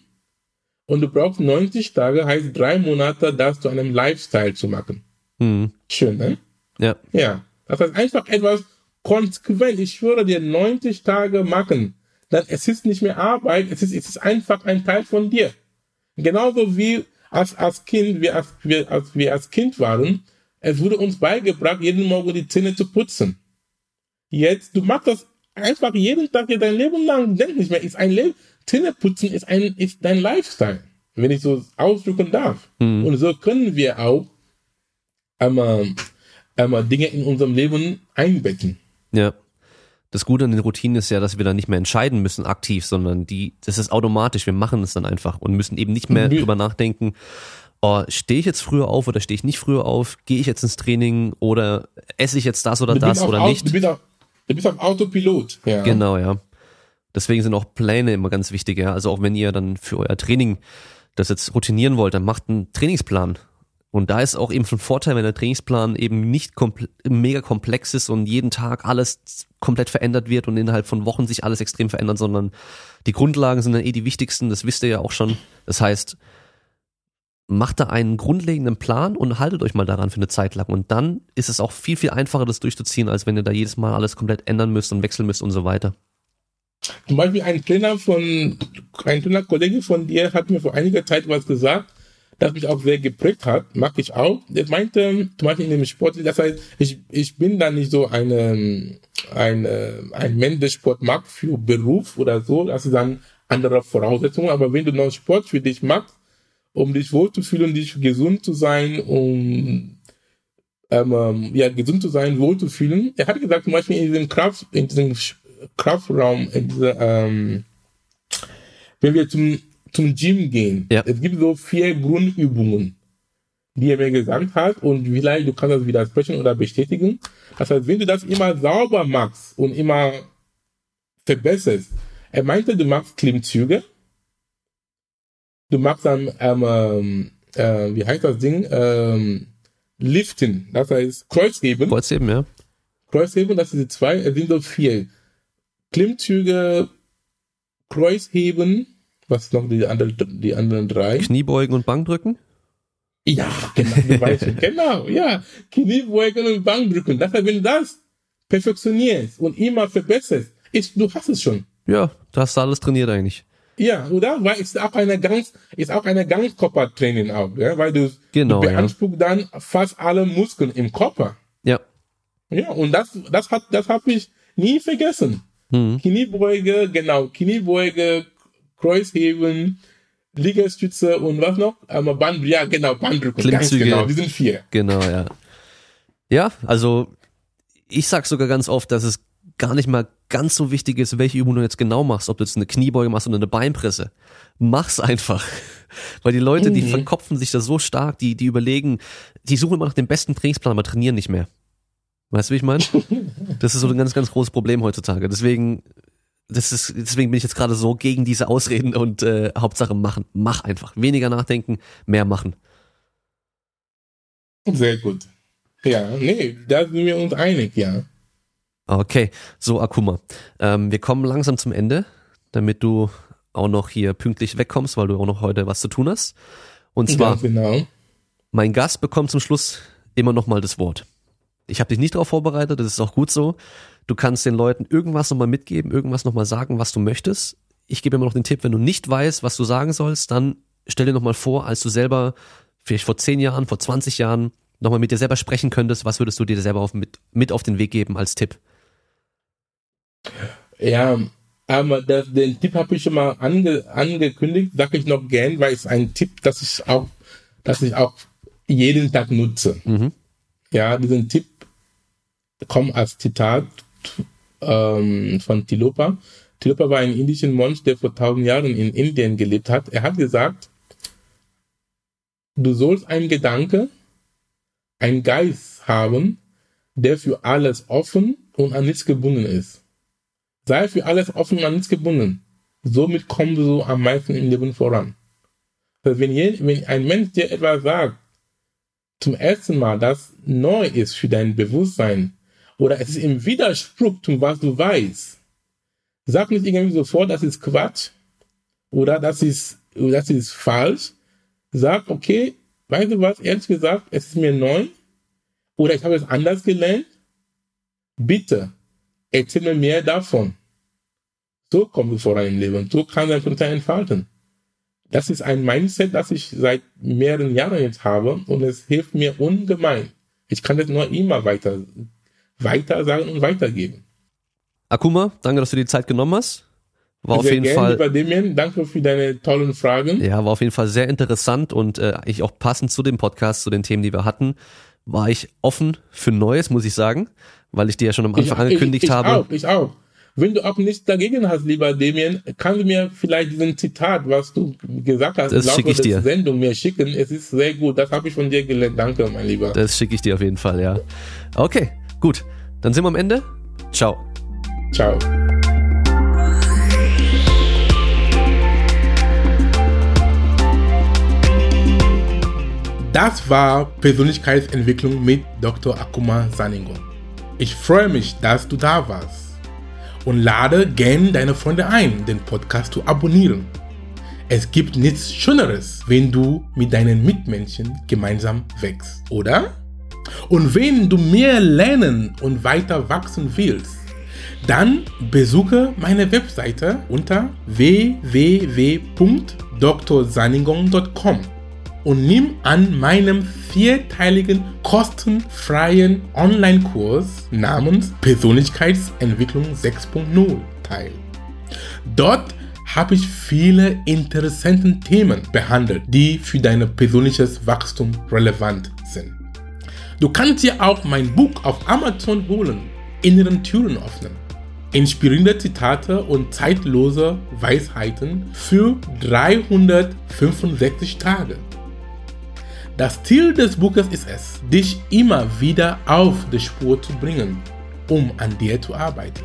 und du brauchst 90 Tage, heißt drei Monate, das zu einem Lifestyle zu machen. Mhm. Schön, ne? Ja. Ja. Das heißt einfach etwas konsequent. Ich schwöre dir, 90 Tage machen. Dann es ist nicht mehr Arbeit, es ist, es ist einfach ein Teil von dir. Genauso wie als, als Kind, wir als, wir, als wir als Kind waren, es wurde uns beigebracht, jeden Morgen die Zähne zu putzen. Jetzt, du machst das einfach jeden Tag hier dein Leben lang, denk nicht mehr, ist ein Leben, Zähneputzen ist ein, ist dein Lifestyle, wenn ich so ausdrücken darf. Und so können wir auch einmal, einmal Dinge in unserem Leben einbetten. Ja. Das Gute an den Routinen ist ja, dass wir dann nicht mehr entscheiden müssen aktiv, sondern die, das ist automatisch. Wir machen es dann einfach und müssen eben nicht mehr Wir- drüber nachdenken, oh, stehe ich jetzt früher auf oder stehe ich nicht früher auf? Gehe ich jetzt ins Training oder esse ich jetzt das oder Du das oder nicht? Du bist auf, du bist auf Autopilot. Ja. Genau, ja. Deswegen sind auch Pläne immer ganz wichtig, ja. Also auch wenn ihr dann für euer Training das jetzt routinieren wollt, dann macht einen Trainingsplan. Und da ist auch eben von Vorteil, wenn der Trainingsplan eben nicht komple mega komplex ist und jeden Tag alles komplett verändert wird und innerhalb von Wochen sich alles extrem verändert, sondern die Grundlagen sind dann eh die wichtigsten, das wisst ihr ja auch schon. Das heißt, macht da einen grundlegenden Plan und haltet euch mal daran für eine Zeit lang. Und dann ist es auch viel, viel einfacher, das durchzuziehen, als wenn ihr da jedes Mal alles komplett ändern müsst und wechseln müsst und so weiter. Zum Beispiel ein Trainer von, ein Trainerkollege von dir hat mir vor einiger Zeit was gesagt, das mich auch sehr geprägt hat, mag ich auch. Der meinte, zum Beispiel in dem Sport, das heißt, ich, ich bin da nicht so eine, ein, äh, ein Mensch, der Sport mag für Beruf oder so, das ist dann andere Voraussetzungen, aber wenn du noch Sport für dich machst, um dich wohlzufühlen, dich gesund zu sein, um ähm, ähm, ja, gesund zu sein, wohlzufühlen. Er hat gesagt, zum Beispiel in diesem Kraft, in diesem Sch- Kraftraum, ähm, wenn wir zum, zum Gym gehen, Ja. es gibt so vier Grundübungen, die er mir gesagt hat und vielleicht du kannst das widersprechen oder bestätigen. Das heißt, wenn du das immer sauber machst und immer verbesserst, er meinte, du machst Klimmzüge, du machst dann, ähm, ähm, äh, wie heißt das Ding? Ähm, Liften, das heißt Kreuzheben. Kreuzheben, ja. Kreuzheben, das sind die zwei, es sind so vier. Klimmzüge, Kreuzheben, was noch die, andere, die anderen drei? Kniebeugen und Bankdrücken? Ja, genau, genau, ja. Kniebeugen und Bankdrücken. Heißt, wenn du das perfektionierst und immer verbesserst, ist, du hast es schon. Ja, du hast alles trainiert eigentlich. Ja, oder? Weil es ist auch eine ganz, ist auch eine Ganzkörpertraining auch, ja? weil du, Genau, du ja. beanspruchst dann fast alle Muskeln im Körper. Ja. Ja, und das, das hat, das habe ich nie vergessen. Mhm. Kniebeuge, genau, Kniebeuge, Kreuzheben, Liegestütze und was noch? Ähm, Band, ja, genau, Banddrücken. Ganz Klimmzüge. genau, die sind vier. Genau, ja. Ja, also ich sag sogar ganz oft, dass es gar nicht mal ganz so wichtig ist, welche Übung du jetzt genau machst, ob du jetzt eine Kniebeuge machst oder eine Beinpresse. Mach's einfach. *laughs* Weil die Leute, die Mhm. verkopfen sich da so stark, die, die überlegen, die suchen immer nach dem besten Trainingsplan, aber trainieren nicht mehr. Weißt du, wie ich meine? *laughs* Das ist so ein ganz, ganz großes Problem heutzutage. Deswegen, das ist, deswegen bin ich jetzt gerade so gegen diese Ausreden und äh, Hauptsache machen. Mach einfach. Weniger nachdenken, mehr machen. Sehr gut. Ja, nee, da sind wir uns einig, ja. Okay, so Akuma. Ähm, wir kommen langsam zum Ende, damit du auch noch hier pünktlich wegkommst, weil du auch noch heute was zu tun hast. Und zwar, Ganz genau. mein Gast bekommt zum Schluss immer noch mal das Wort. Ich habe dich nicht darauf vorbereitet, das ist auch gut so. Du kannst den Leuten irgendwas nochmal mitgeben, irgendwas nochmal sagen, was du möchtest. Ich gebe immer noch den Tipp, wenn du nicht weißt, was du sagen sollst, dann stell dir nochmal vor, als du selber vielleicht vor 10 Jahren, vor 20 Jahren nochmal mit dir selber sprechen könntest, was würdest du dir selber auf, mit, mit auf den Weg geben als Tipp? Ja, aber das, den Tipp habe ich schon mal ange, angekündigt, sage ich noch gern, weil es ein Tipp, das ich auch, dass ich auch jeden Tag nutze. Mhm. Ja, diesen Tipp kommt als Zitat ähm, von Tilopa. Tilopa war ein indischer Mönch, der vor tausend Jahren in Indien gelebt hat. Er hat gesagt, du sollst einen Gedanke, einen Geist haben, der für alles offen und an nichts gebunden ist. Sei für alles offen und an nichts gebunden. Somit kommst du am meisten im Leben voran. Also wenn, je, wenn ein Mensch dir etwas sagt, zum ersten Mal, das neu ist für dein Bewusstsein, oder es ist im Widerspruch zu was du weißt, sag nicht irgendwie sofort, das ist Quatsch, oder das ist, das ist falsch. Sag, okay, weißt du was, ehrlich gesagt, es ist mir neu, oder ich habe es anders gelernt. Bitte, erzähl mir mehr davon. So kommst du voran im Leben. So kann dein Potenzial entfalten. Das ist ein Mindset, das ich seit mehreren Jahren jetzt habe und es hilft mir ungemein. Ich kann das nur immer weiter, weiter sagen und weitergeben. Akuma, danke, dass du dir die Zeit genommen hast. War auf Sehr jeden gerne, Fall, lieber Damien, danke für deine tollen Fragen. ja, war auf jeden Fall sehr interessant und äh, ich auch passend zu dem Podcast, zu den Themen, die wir hatten, war ich offen für Neues, muss ich sagen, weil ich dir ja schon am Anfang angekündigt ich, ich habe. Auch, ich auch. Wenn du auch nichts dagegen hast, lieber Damien, kannst du mir vielleicht diesen Zitat, was du gesagt hast, Das im schick ich der dir. Sendung mir schicken. Es ist sehr gut. Das habe ich von dir gelernt. Danke, mein Lieber. Das schicke ich dir auf jeden Fall, ja. Okay, gut. Dann sind wir am Ende. Ciao. Ciao. Das war Persönlichkeitsentwicklung mit Dr. Akuma Saningo. Ich freue mich, dass du da warst und lade gern deine Freunde ein, den Podcast zu abonnieren. Es gibt nichts Schöneres, wenn du mit deinen Mitmenschen gemeinsam wächst, oder? Und wenn du mehr lernen und weiter wachsen willst, dann besuche meine Webseite unter www.drsaningon.com und nimm an meinem vierteiligen kostenfreien Online-Kurs namens Persönlichkeitsentwicklung 6.0 teil. Dort habe ich viele interessante Themen behandelt, die für dein persönliches Wachstum relevant. Du kannst dir auch mein Buch auf Amazon holen, Inneren Türen öffnen. Inspirierende Zitate und zeitlose Weisheiten für 365 Tage. Das Ziel des Buches ist es, dich immer wieder auf die Spur zu bringen, um an dir zu arbeiten.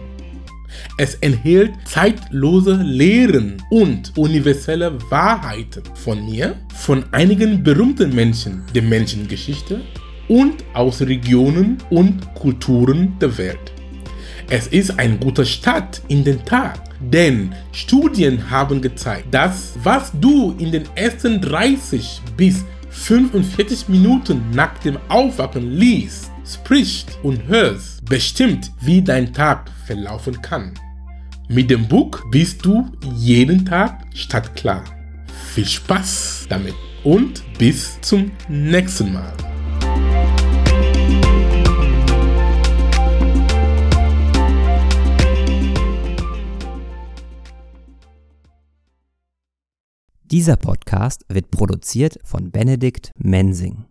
Es enthält zeitlose Lehren und universelle Wahrheiten von mir, von einigen berühmten Menschen der Menschengeschichte und aus Regionen und Kulturen der Welt. Es ist ein guter Start in den Tag, denn Studien haben gezeigt, dass was du in den ersten 30 bis 45 Minuten nach dem Aufwachen liest, sprichst und hörst, bestimmt, wie dein Tag verlaufen kann. Mit dem Buch bist du jeden Tag stadtklar. Viel Spaß damit und bis zum nächsten Mal. Dieser Podcast wird produziert von Benedikt Mensing.